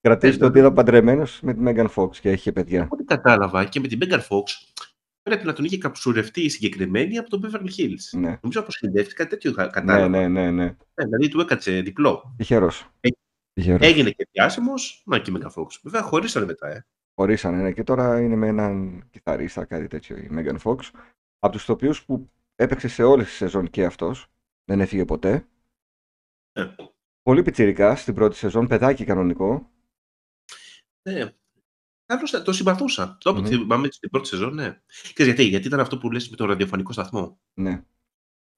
κρατήστε Ε, ότι ήταν παντρεμένος με τη Megan Fox και είχε παιδιά. Ό,τι κατάλαβα και με την Megan Fox πρέπει να τον είχε καψουρευτεί η συγκεκριμένη από το Beverly Hills. Ναι, Νομίζω αποσχεδεύτηκε κάτι τέτοιο κα- ναι, κατάλαβα. ναι, ναι, ναι. Ε, δηλαδή του έκατσε διπλό. Τυχερός. Ε, Τυχερός. Έγινε και διάσημος. Να και η Megan Fox. Βέβαια χωρίσανε μετά, ε. Χωρίσανε ναι, και τώρα είναι με έναν κιθαρίστα, κάτι τέτοιο, η Megan Fox. Από τους τοπίους που έπαιξε σε όλες τις σεζόν και αυτός, δεν έφυγε ποτέ. Ε. Πολύ πιτσιρικά στην πρώτη σεζόν, παιδάκι κανονικό. Ναι. Κάπως το συμπαθούσα. Το Μμμ. θυμάμαι στην πρώτη σεζόν, ναι. Και γιατί, γιατί ήταν αυτό που λες με το ραδιοφωνικό σταθμό; Ναι.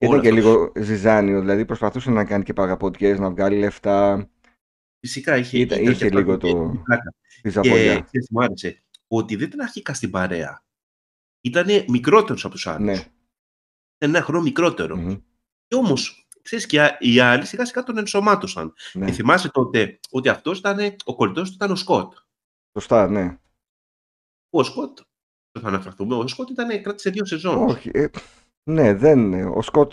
Όλο Ήταν και αυτό. λίγο ζυζάνιο, δηλαδή προσπαθούσε να κάνει και παγαποτιές, να βγάλει λεφτά, Φυσικά είχε, Ήταν- ήταν είχε και αυτό λίγο και- το- η πλάκα. τη Και ζαπολιά. ξέρεις τι μου άρεσε; Ότι δεν ήταν αρχικά στην παρέα. Ήταν μικρότερος από τους άλλους. Ναι. Ήταν ένα χρόνο μικρότερο. Μμμ. Και όμως, ξέρεις και α- οι άλλοι σιγά σιγά τον ενσωμάτωσαν. ναι. Και θυμάσαι τότε ότι αυτός ήταν, ο κολλητός του ήταν ο Σκοτ. Σωστά, ναι. Ο Σκοτ, δεν θα αναφερθούμε, ο Σκοτ ήταν, κράτησε δύο σεζόν. Όχι. ε, ναι, δεν. Ο Σκοτ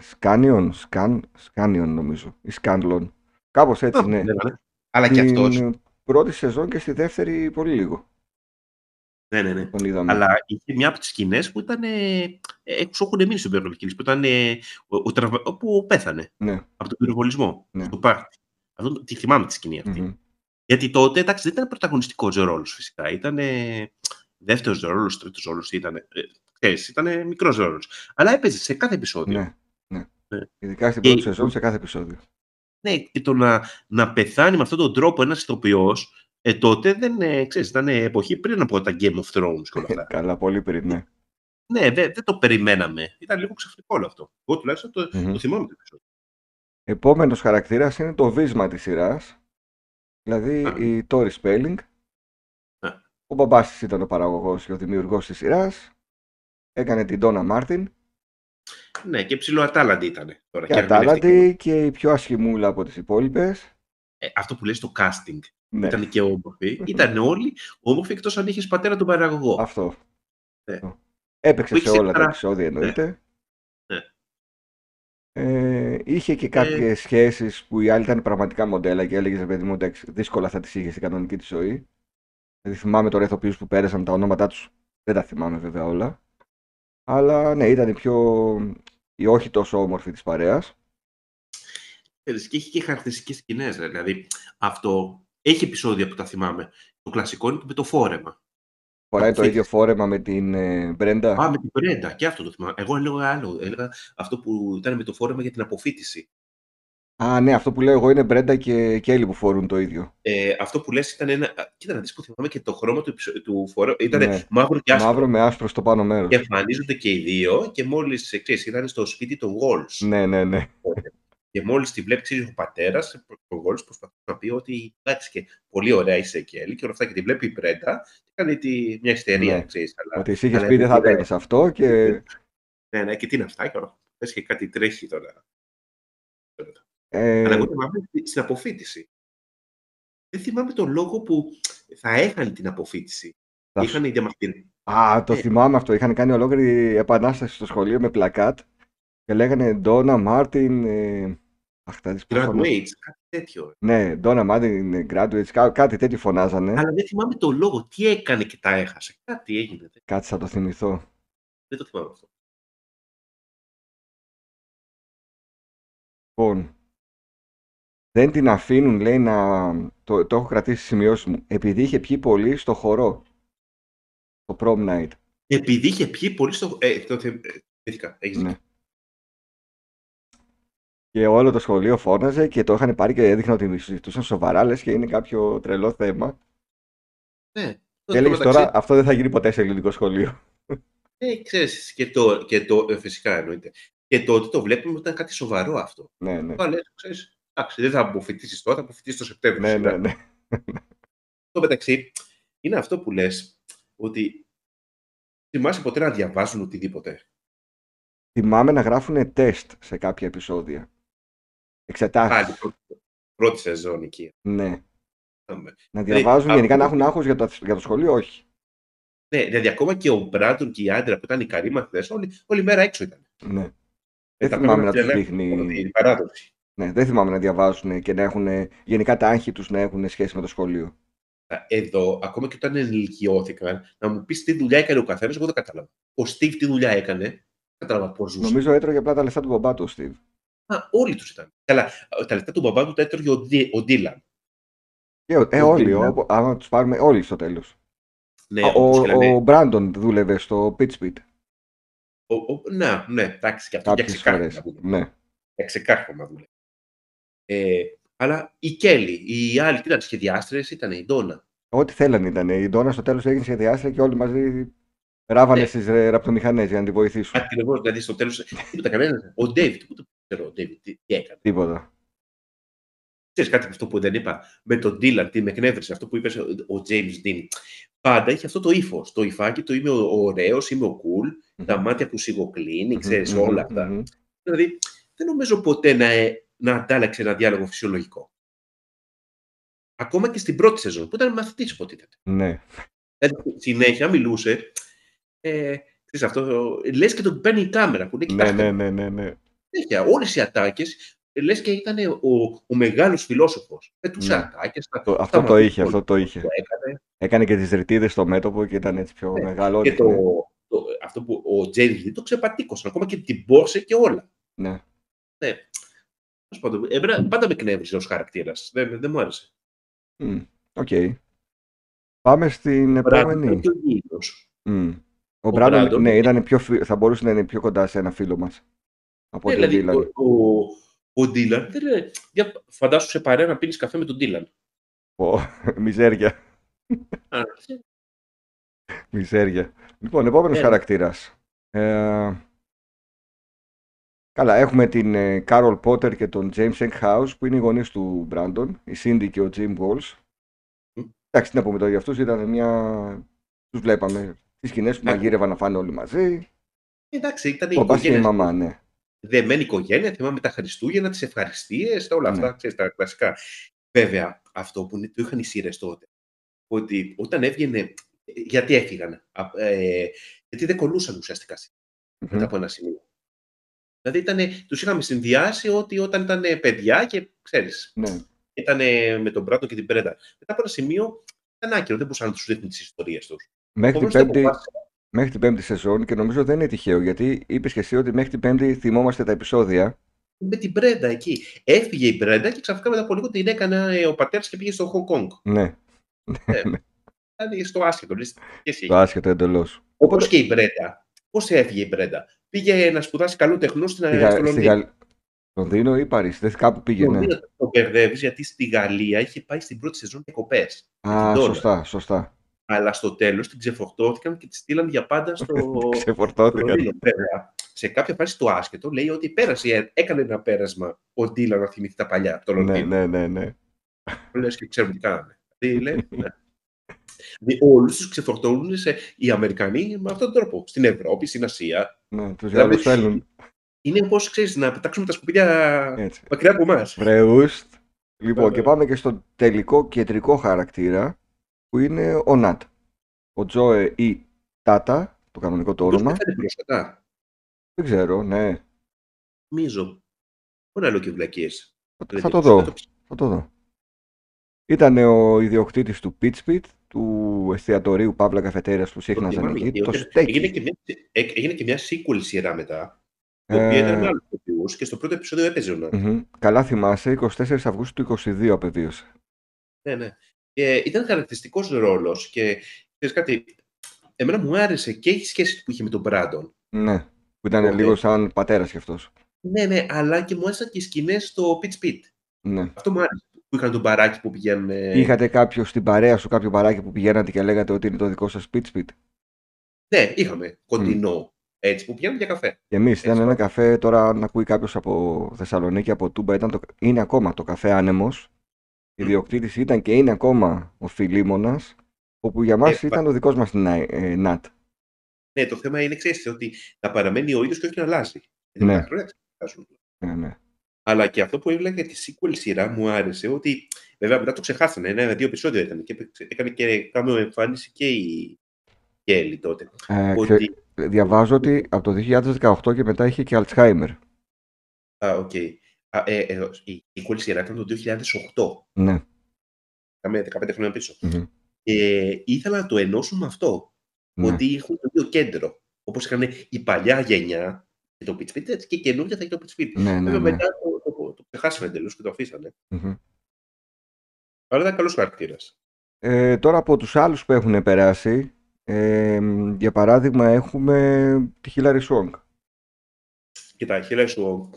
Σκάνιον, Σκάν, Σκάνιον νομίζω. Ή Σκάνλον. Κάπως έτσι, ναι. Αλλά και αυτός. Στην πρώτη σεζόν και στη δεύτερη πολύ λίγο. Ναι, ναι, ναι. Τον είδαμε. Αλλά είχε μια από τις σκηνές που ήταν. Ε, έξω έχουν μείνει στον Beverly Hills, που ήταν. Ε, ο, ο, τραυμα- όπου πέθανε Ναι. από τον πυροβολισμό Ναι. στο πάρτι. Αυτό το- τη θυμάμαι τη σκηνή αυτή. Μμμ. Γιατί τότε εντάξει, δεν ήταν πρωταγωνιστικός ρόλος φυσικά. Ήταν δεύτερος ρόλος, τρίτος ρόλος. Ήταν, ε, ξέρεις, ήταν μικρός ρόλος. Αλλά έπαιζε σε κάθε επεισόδιο. Ναι. ναι. Ναι. Ειδικά στην Και- πρώτη σεζόν σε κάθε επεισόδιο. Ναι, και το να, να πεθάνει με αυτόν τον τρόπο ένας ηθοποιός, ε, τότε δεν ε, ξέρεις, ήταν εποχή πριν από τα Game of Thrones και όλα αυτά. Καλά, πολύ πριν, ναι. ναι, δεν, δεν το περιμέναμε. Ήταν λίγο ξαφνικό όλο αυτό. Εγώ τουλάχιστον το, Μμμ. το θυμάμαι το επεισόδιο. Επόμενος χαρακτήρας είναι το βίσμα της σειράς. Δηλαδή Α. η Tori Spelling. Α. Ο μπαμπάς της ήταν ο παραγωγός και ο δημιουργός της σειράς. Έκανε την Donna Μάρτιν. Ναι, και ψηλοατάλαντη ήταν. Τώρα, Και ερμηνευτική. ατάλαντη και η πιο ασχημούλα από τις υπόλοιπες. Ε, αυτό που λες το casting. Ναι, Ήταν και όμορφοι. Ήταν όλοι όμορφοι εκτός αν είχες πατέρα τον παραγωγό. αυτό. Ναι. Αυτό. Έπαιξε Που σε είχε όλα τα παρα- επεισόδια εννοείται. Ναι. Ε, είχε και κάποιες σχέσεις που οι άλλοι ήταν πραγματικά μοντέλα και έλεγες παιδί μου εντάξει, δύσκολα θα τις είχες στην κανονική της ζωή. Δηλαδή θυμάμαι τώρα ηθοποιούς που πέρασαν τα ονόματά τους, δεν τα θυμάμαι βέβαια όλα. Αλλά ναι, ήταν η πιο, η όχι τόσο όμορφη της παρέας. Ξέρεις, Και έχει και χαρακτηριστικές σκηνές. ρε. Δηλαδή, αυτό έχει επεισόδια που τα θυμάμαι. Το κλασικό είναι με το φόρεμα. Φοράει το Αποφύτιση. ίδιο φόρεμα με την ε, Μπρέντα; Α, με την Πρέντα, και αυτό το θυμάμαι. Εγώ έλεγα άλλο. Έλεγα αυτό που ήταν με το φόρεμα για την αποφύτιση. Α, ναι, αυτό που λέω εγώ είναι Μπρέντα και Κέλλη που φορούν το ίδιο. Ε, αυτό που λες ήταν ένα. α, Κοίτα να δεις που θυμάμαι και το χρώμα του, επεισο- του φορέου. Ήταν Ναι. μαύρο και άσπρο. Μαύρο με άσπρο στο πάνω μέρος. Και εμφανίζονται και οι δύο και μόλις ήταν στο σπίτι των Walls. Ναι, ναι, ναι. Και μόλις τη βλέπεις, ξέρει ο πατέρας, ο Walls προσπαθεί να πει ότι εντάξει και πολύ ωραία είσαι και Έλλη και όλα αυτά. Και τη βλέπει η Πρέντα και κάνει τη, μια ιστερία, Ναι. ξέρεις, αλλά, Ότι εσύ είχες αλλά πει δεν θα δεν- έκανε αυτό και. Ναι, ναι, και τι είναι αυτά, και όλα. Πες και κάτι τρέχει τώρα. Ε, Αλλά εγώ θυμάμαι στην αποφοίτηση. Δεν θυμάμαι τον λόγο που θα έχανε την αποφοίτηση. θα σου- Είχαν οι διαμαρτυρίες. Α, το Ε. θυμάμαι αυτό. Είχαν κάνει ολόκληρη επανάσταση στο σχολείο με πλακάτ και λέγανε Donna Martin. Ε... Αχ, θα δεις πώς φωνάζουν. Graduates, κάτι τέτοιο. Ναι, Donna Martin ε, graduates, κά- κάτι τέτοιο φωνάζανε. Αλλά δεν θυμάμαι τον λόγο. Τι έκανε και τα έχασε. Κάτι έγινε. Δεν, Κάτσε θα το θυμηθώ. δεν το θυμάμαι αυτό. Λοιπόν, δεν την αφήνουν, λέει, να. Το, το έχω κρατήσει στις σημειώσεις μου. Επειδή είχε πιει πολύ στο χορό. Το prom night. Επειδή είχε πιει πολύ στο. Ε, το θε... ε, θυμήθηκα. Έχεις Ναι. Δίκιο. Και όλο το σχολείο φώναζε και το είχαν πάρει και έδειχνε ότι συζητούσαν σοβαρά, λες και είναι κάποιο τρελό θέμα. Ναι. Και έλεγε τώρα, αυτό δεν θα γίνει ποτέ σε ελληνικό σχολείο. Ε, ξέρεις, και το, και το, ε, φυσικά εννοείται. Και τότε το βλέπουμε ότι ήταν κάτι σοβαρό αυτό. Ναι, ναι. Αλλά λες, ξέρεις, εντάξει, δεν θα αποφυτίσεις τώρα, θα αποφυτίσεις το Σεπτέμβριο. Ναι, σιγά. ναι, ναι. Στο μεταξύ, είναι αυτό που λες, ότι θυμάσαι ποτέ να διαβάζουν οτιδήποτε; Θυμάμαι να γράφουν τεστ σε κάποια επεισόδια. Πάλι Εξετάσεις. πρώτη, πρώτη σεζόν εκεί. Ναι. Είχαμε. Να διαβάζουν, α, γενικά να αυτό- έχουν άγχος για το, για το σχολείο, όχι. Ναι, δηλαδή ακόμα και ο Μπράντον και η άντρα που ήταν οι καλοί μαθητές, όλη, όλη μέρα έξω ήταν. Ναι. Ε, Δεν τα θυμάμαι να πράγματα τους διαλέγουν, δείχνει. την παράδοση. Ναι, δεν θυμάμαι να διαβάζουν και να έχουν γενικά τα άγχη τους να έχουν σχέση με το σχολείο. Εδώ, ακόμα και όταν ενηλικιώθηκαν, να μου πεις τι δουλειά έκανε ο καθένας, εγώ δεν κατάλαβα. Ο Στίβ τι δουλειά έκανε, δεν κατάλαβα πώς ζούσε. Νομίζω έτρωγε απλά τα λεφτά του μπαμπά του, ο Steve. Α, όλοι τους ήταν. Καλά, τα λεφτά του μπαμπά του τα έτρωγε ο, Ντι- ο Ντίλαν. Και, ο- ε, Ο όλοι, Dylan. όπου- άμα τους πάρουμε όλοι στο τέλος. Ναι, Α, όπως ο, και λένε, ο Μπράντον δούλευε στο Pitchpit ο, ο, ναι, ναι, εντάξει, και αυτό για κάποιες ξεκάρφωμα φορές. δούλευε. Ναι. Για ξεκάρφωμα δούλευε. Ε, αλλά η Κέλλη, οι άλλοι τι ήταν σχεδιάστρες, ήταν η Ντόνα. Ό,τι θέλανε ήταν. Η Ντόνα στο τέλος έγινε σχεδιάστρια και όλοι μαζί ράβανε Ναι. στις ε, ραπτομηχανές για να τη βοηθήσουν. Ακριβώς, δηλαδή στο τέλος. Τίποτα κανένας. Ο Ντέιβιτ, πού το ξέρω, ο Ντέιβιτ, τι, τι έκανε. Τίποτα. Ξέρεις κάτι από αυτό που δεν είπα με τον Ντίλαν, τι με εκνεύρισε, αυτό που είπες ο, ο James Dean. Πάντα είχε αυτό το ύφο. Το υφάκι του είμαι ωραίος, είμαι ο cool, τα μάτια που σιγοκλίνει, ξέρεις Μμμ, όλα μμμ, αυτά. μμμ. Δηλαδή, δεν νομίζω ποτέ να, ε, να αντάλλαξε ένα διάλογο φυσιολογικό. Ακόμα και στην πρώτη σεζόν, που ήταν μαθητής υποτίθεται. Ναι. Δηλαδή, συνέχεια μιλούσε. Ε, ξέρεις, αυτό, λες και τον παίρνει η κάμερα που είναι Ναι, κοιτάξτε. ναι, ναι, ναι, ναι. Συνέχεια, όλες οι ατάκες, λες και ήταν ο, ο μεγάλος φιλόσοφος. Πετούσε Ναι. ατάκες. τα- Το- τα αυτό το μαθητών είχε, αυτό το είχε. που έκανε. Έκανε και τις ρητίδες στο μέτωπο και ήταν έτσι πιο Ναι. μεγάλο. Και το, ρίχνε. το, αυτό που ο James Dean το ξεπατήκωσαν, ακόμα και την πόρσε και όλα. Ναι. Τέλος πάντων, εμένα πάντα με εκνεύριζε ως χαρακτήρας. Δεν, δεν μου άρεσε. Μμ, Οκ. Πάμε στην επόμενη. Μπράντον και ο Γίγος. Μμ. Ο Ο Μπράντον, Brandon. ναι, ήταν πιο, φι- θα μπορούσε να είναι πιο κοντά σε ένα φίλο μας. Από Ναι, τον δηλαδή, Dylan. ο, ο, ο Dylan, δεν είναι- για, φαντάσου σε παρέα να πίνεις καφέ με τον Dylan. Πω, Μιζέρια. Α, Μιζέρια. Λοιπόν, επόμενος Ναι. χαρακτήρας. Ε, καλά, έχουμε την ε, Carol Potter και τον James Eckhouse που είναι οι γονείς του Brandon, η Cindy και ο Jim Walsh. Μμ. Εντάξει, τι να πούμε τώρα για αυτούς, ήταν μια... Τους βλέπαμε τις σκηνές που Ναι. μαγείρευαν να φάνε όλοι μαζί. Εντάξει, ήταν η Ο μπας και η οικογένεια. μαμά, ναι. Δεμένη οικογένεια, θυμάμαι τα Χριστούγεννα, τις ευχαριστίες, τα όλα Ναι. αυτά, ξέρεις, τα κλασικά. Βέβαια, αυτό που το είχαν οι σειρές τότε, ότι όταν έβγαινε, γιατί έφυγαν, Α, ε, γιατί δεν κολούσαν ουσιαστικά μετά Μμμ. από ένα σημείο. Δηλαδή ήταν, τους είχαμε συνδυάσει ότι όταν ήταν παιδιά και ξέρεις, Ναι. ήταν με τον Μπράτο και την Πρέντα. Μετά από ένα σημείο ήταν άκυρο, δεν μπορούσαν να τους δείχνουν τις ιστορίες τους. Μέχρι την, Επομένως, το πέμπτη, αποφάσισα. Μέχρι την πέμπτη σεζόν και νομίζω δεν είναι τυχαίο γιατί είπες και εσύ ότι μέχρι την πέμπτη θυμόμαστε τα επεισόδια. με την Πρέντα εκεί. Έφυγε η Πρέντα και ξαφνικά μετά από λίγο την έκανε ε, ο πατέρας και πήγε στο Hong Kong. Ναι. Ε, ήταν στο άσχετο. λες, και εσύ. Το άσχετο εντελώς. Όπως και η Μπρέντα. Πώς έφυγε η Μπρέντα. Πήγε να σπουδάσει καλού τεχνού στην Στη, στο Γα- στη Λονδίνο. Γαλλ... Λονδίνο ή Παρίσι, δεν κάπου πήγαινε. Λονδίνο Το μπερδεύεις γιατί στη Γαλλία είχε πάει στην πρώτη σεζόν διακοπές. Α, Ντόλα. σωστά, σωστά. Αλλά στο τέλος την ξεφορτώθηκαν και τη στείλαν για πάντα στο στο Ξεφορτώθηκαν. Λονδίνο. Βέβαια, σε κάποια φάση το άσχετο λέει ότι πέρασε, έκανε ένα πέρασμα ο Ντίλα να θυμηθεί τα παλιά από το ναι, Λονδίνο. ναι, ναι, ναι. Λες και ξέρουμε τι κάναμε. Δηλαδή, λέει, ναι. Δηλαδή, όλους τους ξεφορτώνουν σε, οι Αμερικανοί με αυτόν τον τρόπο. Στην Ευρώπη, στην Ασία. ναι τους Δηλαδή, Γάλλους θέλουν. Είναι πώς, ξέρεις, να πετάξουμε τα σκουπίδια Έτσι. μακριά από εμάς. Βρεούστ. Λοιπόν, Βέβαια. και πάμε και στο τελικό κεντρικό χαρακτήρα που είναι ο Νατ. Ο Τζόε ή Τάτα, το κανονικό το Πώς όνομα. πέθανε πρόσφατα; Δεν ξέρω, ναι. Νομίζω. Μπορεί να λέω και βλακίες. Θα το δω. Θα το δω. Ήταν ο ιδιοκτήτης του Pitch Pit, του εστιατορίου Παύλα Καφετέριας που συχνάζαν θυμάμαι, εκεί, γιατί το Έγινε Steak. και, μια, ε, έγινε και μια sequel σειρά μετά, η οποία ήταν με Ε, άλλους ηθοποιούς και στο πρώτο επεισόδιο έπαιζε ο Νατ. μμμ. Καλά θυμάσαι, 24 Αυγούστου του 22 απεβίωσε. Ναι, ναι. Και ήταν χαρακτηριστικός ρόλος και ξέρεις κάτι, εμένα μου άρεσε και η σχέση που είχε με τον Μπράντον. Ναι, που ήταν Οπότε- λίγο σαν πατέρας κι αυτός. Ναι, ναι, αλλά και μου άρεσαν και οι σκηνές στο Pitch Pit. Ναι. Αυτό μου άρεσε. Που είχαν τον μπαράκι που πηγαίνουν. Είχατε κάποιο στην παρέα σου, κάποιο παράκι που πηγαίνατε και λέγατε ότι είναι το δικό σας Pitch Pit. Ναι, είχαμε κοντινό. Έτσι, που πηγαίνουν για καφέ. Και εμείς ήταν Έτσι. ένα καφέ, τώρα αν ακούει κάποιος από Θεσσαλονίκη, από Τούμπα, ήταν το, είναι ακόμα το καφέ Άνεμος. Μμ. Ιδιοκτήτη ήταν και είναι ακόμα ο Φιλίμονα, όπου για μας Ε, ήταν ο δικός μας Νατ. Ναι, το θέμα είναι, ξέρεις, ότι να παραμένει ο ίδιος και όχι να αλλάζει. Γιατί Ναι. με τα χρόνια ξεχάσουν. Ναι, ναι. Αλλά και αυτό που έβλεπα για τη sequel σειρά μου άρεσε ότι. Βέβαια, μετά το ξεχάσανε. Ένα-δύο επεισόδια ήταν. Και έπαιξε- έκανε και κάμιο εμφάνιση και η Kelly τότε. Ε, Ότι. ξε- διαβάζω ότι από το 2018 και μετά είχε και Αλτσχάιμερ. Α, οκ. Α, ε, ε, η sequel σειρά ήταν το 2008. Ναι. Πάμε 15 χρόνια πίσω. μμμ, Και ήθελα να το ενώσω με αυτό. ναι. Ότι έχουν το ίδιο κέντρο. Όπως είχαν η παλιά γενιά και το Pitch Fit, έτσι και η καινούργια θα έχει το Pitch Fit. Ναι, ναι, Βέβαια ναι. μετά το, το, το ξεχάσανε εντελώς και το αφήσανε. Μμμ. Αλλά ήταν καλός χαρακτήρας. Ε, τώρα από τους άλλους που έχουν περάσει, ε, για παράδειγμα έχουμε τη Χίλαρη Σουόγκ. Και τα χέρια σου,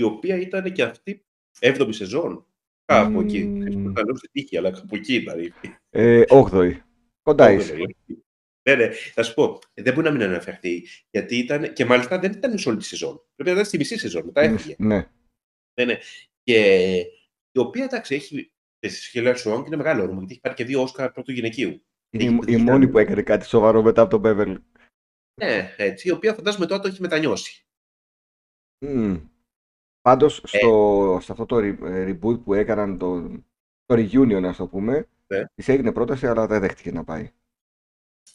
η οποία ήταν και αυτή 7η σεζόν. Κάπου Μμμ. εκεί. Δεν θα λέω στη τύχη, αλλά κάπου εκεί ήταν. Ε, 8η. Κοντά είσαι. Ναι, ναι, θα σου πω, δεν μπορεί να μην αναφερθεί. Γιατί ήταν, και μάλιστα δεν ήταν σε όλη τη σεζόν. Πρέπει να ήταν στη μισή σεζόν, μετά έφυγε. Ναι. Ναι, ναι. Και η οποία εντάξει, έχει. Στη Χίλια Σουόγκ είναι μεγάλο όνομα, γιατί έχει πάρει και δύο Όσκαρ πρώτου γυναικείου. Είναι Έχει η, η πετύχει μόνη κανένα. που έκανε κάτι σοβαρό μετά από τον Beverly. Ναι, έτσι, η οποία φαντάζομαι τώρα το έχει μετανιώσει. Mm. Πάντως στο, σε αυτό το re- ε, reboot που έκαναν το, το reunion ας το πούμε Ναι. της έγινε πρόταση αλλά δεν δέχτηκε να πάει.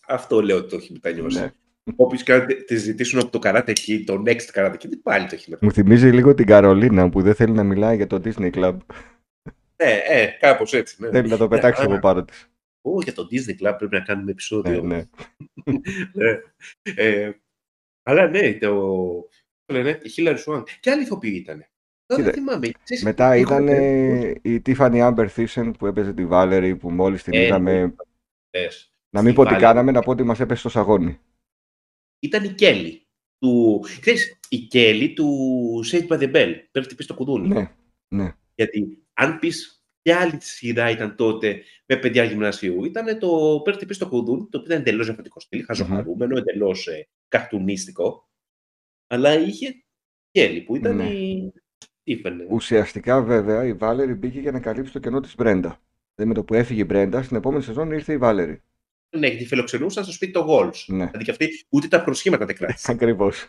Αυτό λέω ότι το έχει μετανιώσει. Ναι. Όποιος και αν τη ζητήσουν από το Karate Kid, το Next Karate Kid, πάλι το έχει μετανιώσει. Μου θυμίζει λίγο την Καρολίνα που δεν θέλει να μιλάει για το Disney Club. Ναι, ε, κάπως έτσι. Ναι. θέλει να το πετάξει άρα- από πάνω της. Ω, για το Disney Club πρέπει να κάνουμε Ναι, επεισόδιο. ναι. Ναι. Ε, αλλά ναι, το. Το λένε, η Hillary Swank. Και άλλοι ηθοποιοί ήταν. Τώρα δεν Κοίτα, θυμάμαι. Ξέρεις, Μετά έχω ήταν μπερδευτεί. η Tiffany Amber Thyssen που έπαιζε τη Valerie που μόλις την Ε, είδαμε. Λες. Να μην η πω τι Valerie. κάναμε, να πω ότι μας έπεσε στο σαγόνι. Ήταν η Κέλλη. Του... Ξέρεις, η Κέλλη του Saved by the Bell. Πρέπει να πει το κουδούνι. Ναι, ναι. Γιατί αν πεις ποια άλλη σειρά ήταν τότε με παιδιά γυμνασίου, ήταν το Πρέπει να το κουδούνι, το οποίο ήταν εντελώς διαφορετικό στυλ, χαζοχαρούμενο, εντελώς ε, καρτουνίστικο. Αλλά είχε Κέλλη που ήταν Ναι. η. Ήφερνε. Ουσιαστικά βέβαια η Valerie μπήκε για να καλύψει το κενό της Brenda. Δηλαδή με το που έφυγε η Brenda, στην επόμενη σεζόν ήρθε η Valerie. Ναι, τη φιλοξενούσαν στο σπίτι των Γόλς. Ναι, Δηλαδή και αυτή ούτε τα προσχήματα δεν κράτησε. ακριβώς.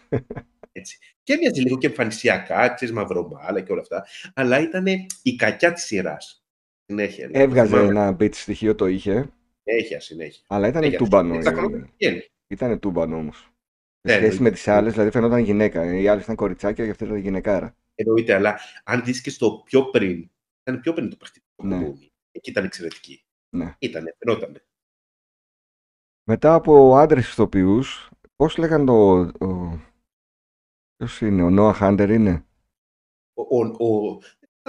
Έτσι. Και μοιάζει λίγο και εμφανισιακά, ξέρεις μαυρομάλα και όλα αυτά. Αλλά ήταν η κακιά της σειράς. Συνέχεια. δηλαδή, Έβγαζε θυμάμαι. ένα beat στοιχείο το είχε, Συνέχεια, συνέχεια. αλλά ήταν Συνέχεια. τούμπανο. Έτσι, τα κολόπια πηγαίνει. Ήταν τούμπανο όμως. Σε Ναι, σχέση εννοείται. με τις άλλες, δηλαδή φαινόταν γυναίκα. Οι άλλες ήταν κοριτσάκια και αυτή ήταν γυναικάρα. Εννοείται, αλλά αν δεις και στο πιο πριν, ήταν πιο πριν το παιχνίδι. του Ναι. κουδούνι. Εκεί ήταν εξαιρετική. Ναι. Ήτανε, φαινότανε. Μετά από άντρες ηθοποιούς, πώς λέγαν το... Ο... Ποιος είναι, ο Νόα Χάντερ είναι; Ο, ο, ο,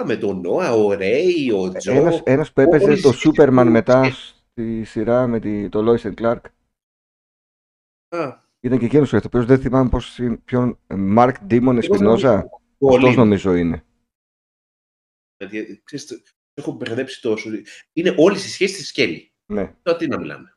με τον Νόα, ο Ρέι, ο Τζο. Ένας, ένας που έπαιζε όλες το οι Σούπερμαν ηθοποιοί. μετά Τη σειρά με τη, το Lois and Clark. Α, Ήταν και εκείνος ο ηθοποιός, δεν θυμάμαι πώς, ποιον. Μαρκ Ντίμον Εσπινόζα. Αυτός πολύ. νομίζω είναι. Δηλαδή, ξέρεις, το- έχω μπερδέψει τόσο. Είναι όλες οι σχέσεις της Σκέλη. Ναι. Τώρα τι να μιλάμε.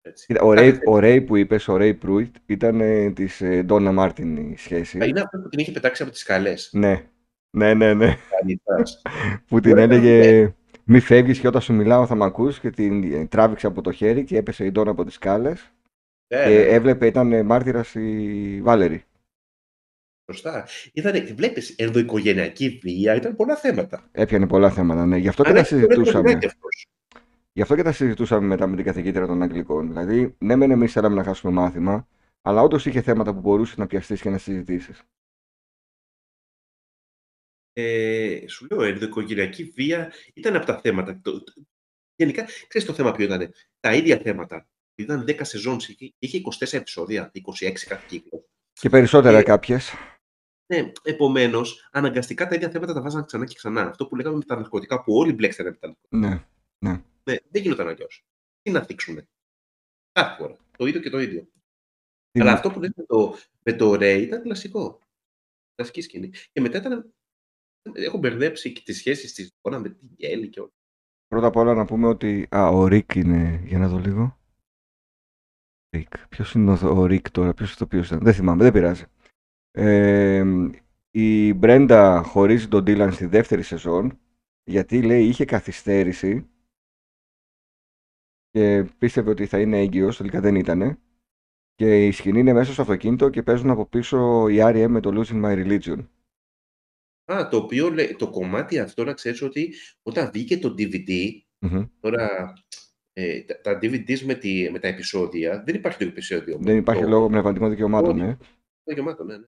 Έτσι. Κοίτα, Ο Ray, Κάθε- ο Ray που είπες, ο Ray Pruitt, ήταν ε, της ε, Donna Martin η σχέση. Είναι αυτό που την είχε πετάξει από τις σκαλές. Ναι. Ναι, ναι, ναι. Κανητάς. Που την Ωραία, έλεγε μη φεύγεις και όταν σου μιλάω θα μ' ακούς και την ε, τράβηξε από το χέρι και έπεσε η Donna από τις σκάλες Ναι, και ναι, έβλεπε, ήταν ε, μάρτυρας η Βάλερη. Σωστά. Ήτανε, βλέπεις, ενδοοικογενειακή βία, ήταν πολλά θέματα. Έπιανε πολλά θέματα, ναι. Γι' αυτό και Αλλά τα έχει το συζητούσαμε. Netflix αυτός. Γι' αυτό και τα συζητούσαμε μετά με την καθηγήτρια των Αγγλικών. Δηλαδή, ναι, μεν εμείς θέλαμε να χάσουμε μάθημα, αλλά όντως είχε θέματα που μπορούσε να πιαστείς και να συζητήσεις. Ε, σου λέω, ενδοοικογενειακή βία ήταν από τα θέματα. Το, το- γενικά, ξέρεις το θέμα ποιο ήταν. Τα ίδια θέματα. Ήταν 10 σεζόν, είχε, είχε 24 επεισόδια, 26 κάθε κύκλο. Και περισσότερα Ε, κάποιες. Ναι, επομένως, αναγκαστικά τα ίδια θέματα τα βάζαν ξανά και ξανά. Αυτό που λέγαμε με τα ναρκωτικά, που όλοι μπλέξανε με τα ναρκωτικά. Ναι. Ναι, δεν γινόταν αλλιώς. Τι να θίξουνε. Κάθε φορά. Το ίδιο και το ίδιο. Τι Αλλά να- αυτό που λες με το, με το Ray ήταν κλασικό. Κλασική σκηνή. Και μετά ήταν. Έχω μπερδέψει και τις σχέσεις της Donna με την Kelly και όλα. Πρώτα απ' όλα να πούμε ότι. Α, ο Rick είναι. Για να δω λίγο. Rick. Ποιος είναι ο, ο Rick τώρα, ποιος το οποίο ήταν. Δεν θυμάμαι, δεν πειράζει. Ε, η Brenda χωρίζει τον Dylan στη δεύτερη σεζόν γιατί λέει είχε καθυστέρηση και πίστευε ότι θα είναι έγκυος, τελικά δεν ήτανε. Και η σκηνή είναι μέσα στο αυτοκίνητο και παίζουν από πίσω οι R.E.M. με το Losing My Religion. Α, το οποίο λέ- το κομμάτι αυτό να ξέρεις ότι όταν βγήκε το DVD, Μμμ. τώρα ε, τα, τα DVDs με, τη, με τα επεισόδια, δεν υπάρχει το επεισόδιο. Δεν υπάρχει το, λόγο πνευματικών δικαιωμάτων, Όχι. ε. Το γεμάτο, ναι, ναι.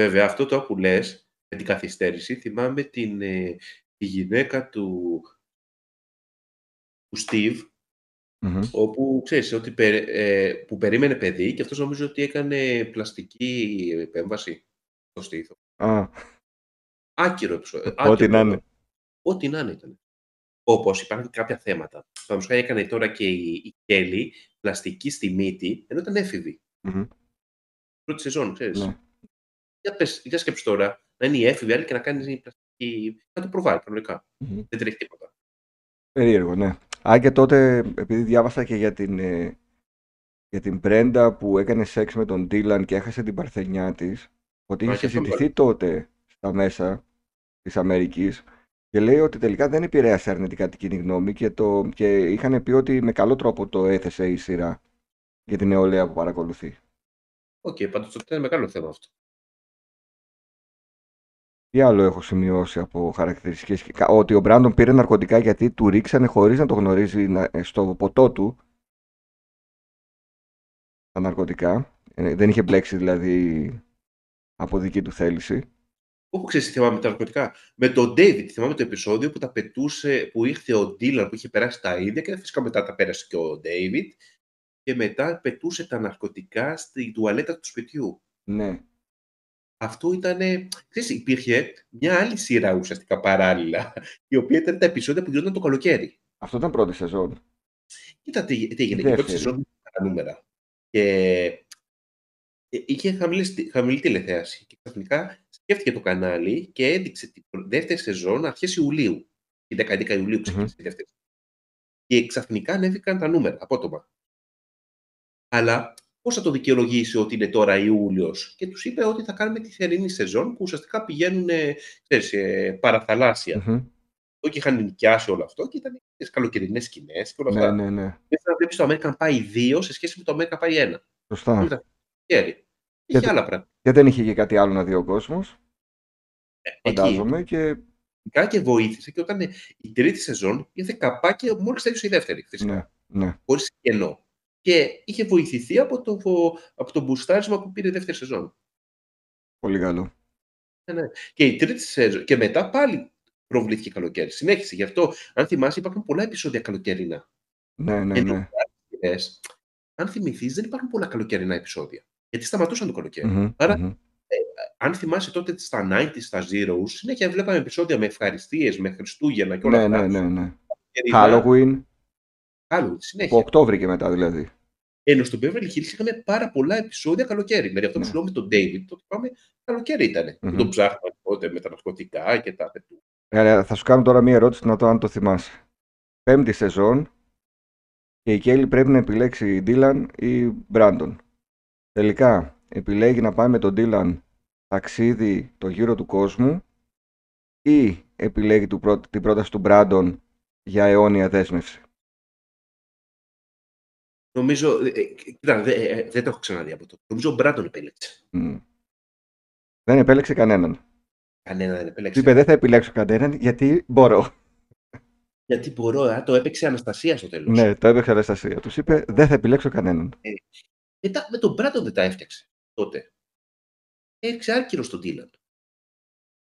Βέβαια, αυτό το που λες, με την καθυστέρηση, θυμάμαι την, ε, τη γυναίκα του, του Steve, Μμμ. όπου ξέρεις ότι περι- ε, που περίμενε παιδί και αυτός νομίζω ότι έκανε πλαστική επέμβαση στο στήθος. Α, Άκυρο επεισόδιο. ό,τι άκυρο να επεισόδιο. είναι. Ό,τι να είναι ήταν. Όπως υπάρχουν κάποια θέματα. Παραδείγματος χάρη έκανε τώρα και η, η Κέλλη πλαστική στη μύτη, ενώ ήταν έφηβη. Μμμ. Πρώτη σεζόν, ξέρεις. Ναι. Για, πες, για σκέψου τώρα, να είναι η έφηβη άλλη και να κάνει πλαστική. Να το προβάλλει κανονικά. Μμμ. Δεν τρέχει τίποτα. Περίεργο, ναι. Α, και τότε, επειδή διάβασα και για την, ε, για την Brenda που έκανε σεξ με τον Dylan και έχασε την παρθενιά της, ότι είχε Α, και αυτό συζητηθεί τότε στα μέσα της Αμερικής και λέει ότι τελικά δεν επηρέασε αρνητικά την κοινή γνώμη και, το, και είχαν πει ότι με καλό τρόπο το έθεσε η σειρά για την νεολαία που παρακολουθεί. Οκ, okay, πάντως τότε είναι μεγάλο θέμα αυτό. Τι άλλο έχω σημειώσει από χαρακτηριστικές. Κα- Ότι ο Μπράντον πήρε ναρκωτικά γιατί του ρίξανε χωρίς να το γνωρίζει να- ε, στο ποτό του τα ναρκωτικά. Ε, δεν είχε μπλέξει δηλαδή από δική του θέληση. Όπου ξέρεις τι θυμάμαι με τα ναρκωτικά. Με τον David, θυμάμαι το επεισόδιο που τα πετούσε, που ήρθε ο Dylan που είχε περάσει τα ίδια και φυσικά μετά τα πέρασε και ο David. Και μετά πετούσε τα ναρκωτικά στη τουαλέτα του σπιτιού. Ναι. Αυτό ήταν. Ξέρεις, υπήρχε μια άλλη σειρά ουσιαστικά παράλληλα, η οποία ήταν τα επεισόδια που γινόταν το καλοκαίρι. Αυτό ήταν πρώτη σεζόν. Κοίτα τι, τι έγινε. Και η πρώτη Δεύτερη. σεζόν είχε τα νούμερα. Και ε, είχε χαμηλή, χαμηλή τηλεθέαση. Και ξαφνικά σκέφτηκε το κανάλι και έδειξε τη δεύτερη σεζόν αρχές Ιουλίου. Η 10 Ιουλίου ξεκίνησε η δεύτερη. Και ξαφνικά ανέβηκαν τα νούμερα απότομα. Αλλά πώς θα το δικαιολογήσει ότι είναι τώρα Ιούλιος; Και τους είπε ότι θα κάνουμε τη θερινή σεζόν που ουσιαστικά πηγαίνουν ε, ξέρεις, ε, παραθαλάσσια. Μμμ. Το και είχαν νοικιάσει όλο αυτό και ήταν τις καλοκαιρινές σκηνές και όλα Ναι, αυτά. ναι, ναι. Πρέπει να βλέπει το American Pie 2 σε σχέση με το American Pie 1. Σωστά. Μετά. Χέρι. Και Είχε το- άλλα πράγματα. Και δεν είχε και κάτι άλλο να δει ο κόσμος, Εκεί. φαντάζομαι. Και Ειδικά και βοήθησε και όταν η τρίτη σεζόν ήρθε καπάκι μόλις τέλειωσε η δεύτερη. Φυσικά. ναι, ναι. Χωρίς κενό. Και είχε βοηθηθεί από το, από το μπουστάρισμα που πήρε η δεύτερη σεζόν. Πολύ καλό. Και η τρίτη σεζόν. Και μετά πάλι προβλήθηκε καλοκαίρι. Συνέχισε. Γι' αυτό, αν θυμάσαι, υπάρχουν πολλά επεισόδια καλοκαιρινά. Ναι, ναι, Ενώ ναι. Λες, αν θυμηθείς, δεν υπάρχουν πολλά καλοκαιρινά επεισόδια. Γιατί σταματούσαν το καλοκαίρι. Μμμ, Άρα, μμμ. Αν θυμάσαι τότε στα 90s, στα Zeros, συνέχεια βλέπαμε επεισόδια με ευχαριστίες, με Χριστούγεννα και όλα Ναι, αυτά. ναι, ναι, ναι. Καλοκαιρινά, Halloween. Άλλο, Από συνέχεια. Οκτώβρη και μετά δηλαδή. Ενώ στο Beverly Hills είχαμε πάρα πολλά επεισόδια καλοκαίρι. Δηλαδή αυτό που Ναι. σου λέω με τον David, το θυμάμαι καλοκαίρι ήταν. Που Μμμ. τον ψάχναν τότε με τα ναρκωτικά και τα πετού. Ε, θα σου κάνω τώρα μία ερώτηση να το αν το θυμάσαι. Πέμπτη σεζόν και η Κέλλη πρέπει να επιλέξει Ντίλαν ή Μπράντον. Τελικά επιλέγει να πάει με τον Ντίλαν ταξίδι το γύρο του κόσμου ή επιλέγει του πρό- την πρόταση του Μπράντον για αιώνια δέσμευση. Νομίζω. ε, ε, κοίτα, δε- ε, δεν το έχω ξαναδεί από τότε. Νομίζω ο Μπράντον επέλεξε. Μμ. Δεν επέλεξε κανέναν. Κανένα δεν Του επέλεξε. είπε δεν θα επιλέξω κανέναν γιατί μπορώ. Γιατί μπορώ, α, το έπαιξε η Αναστασία στο τέλος. Ναι, το έπαιξε Αναστασία. Τους είπε δεν θα επιλέξω κανέναν. Μετά με τον Μπράντον δεν τα έφτιαξε τότε. Έριξε άκυρο στον Τίλαν.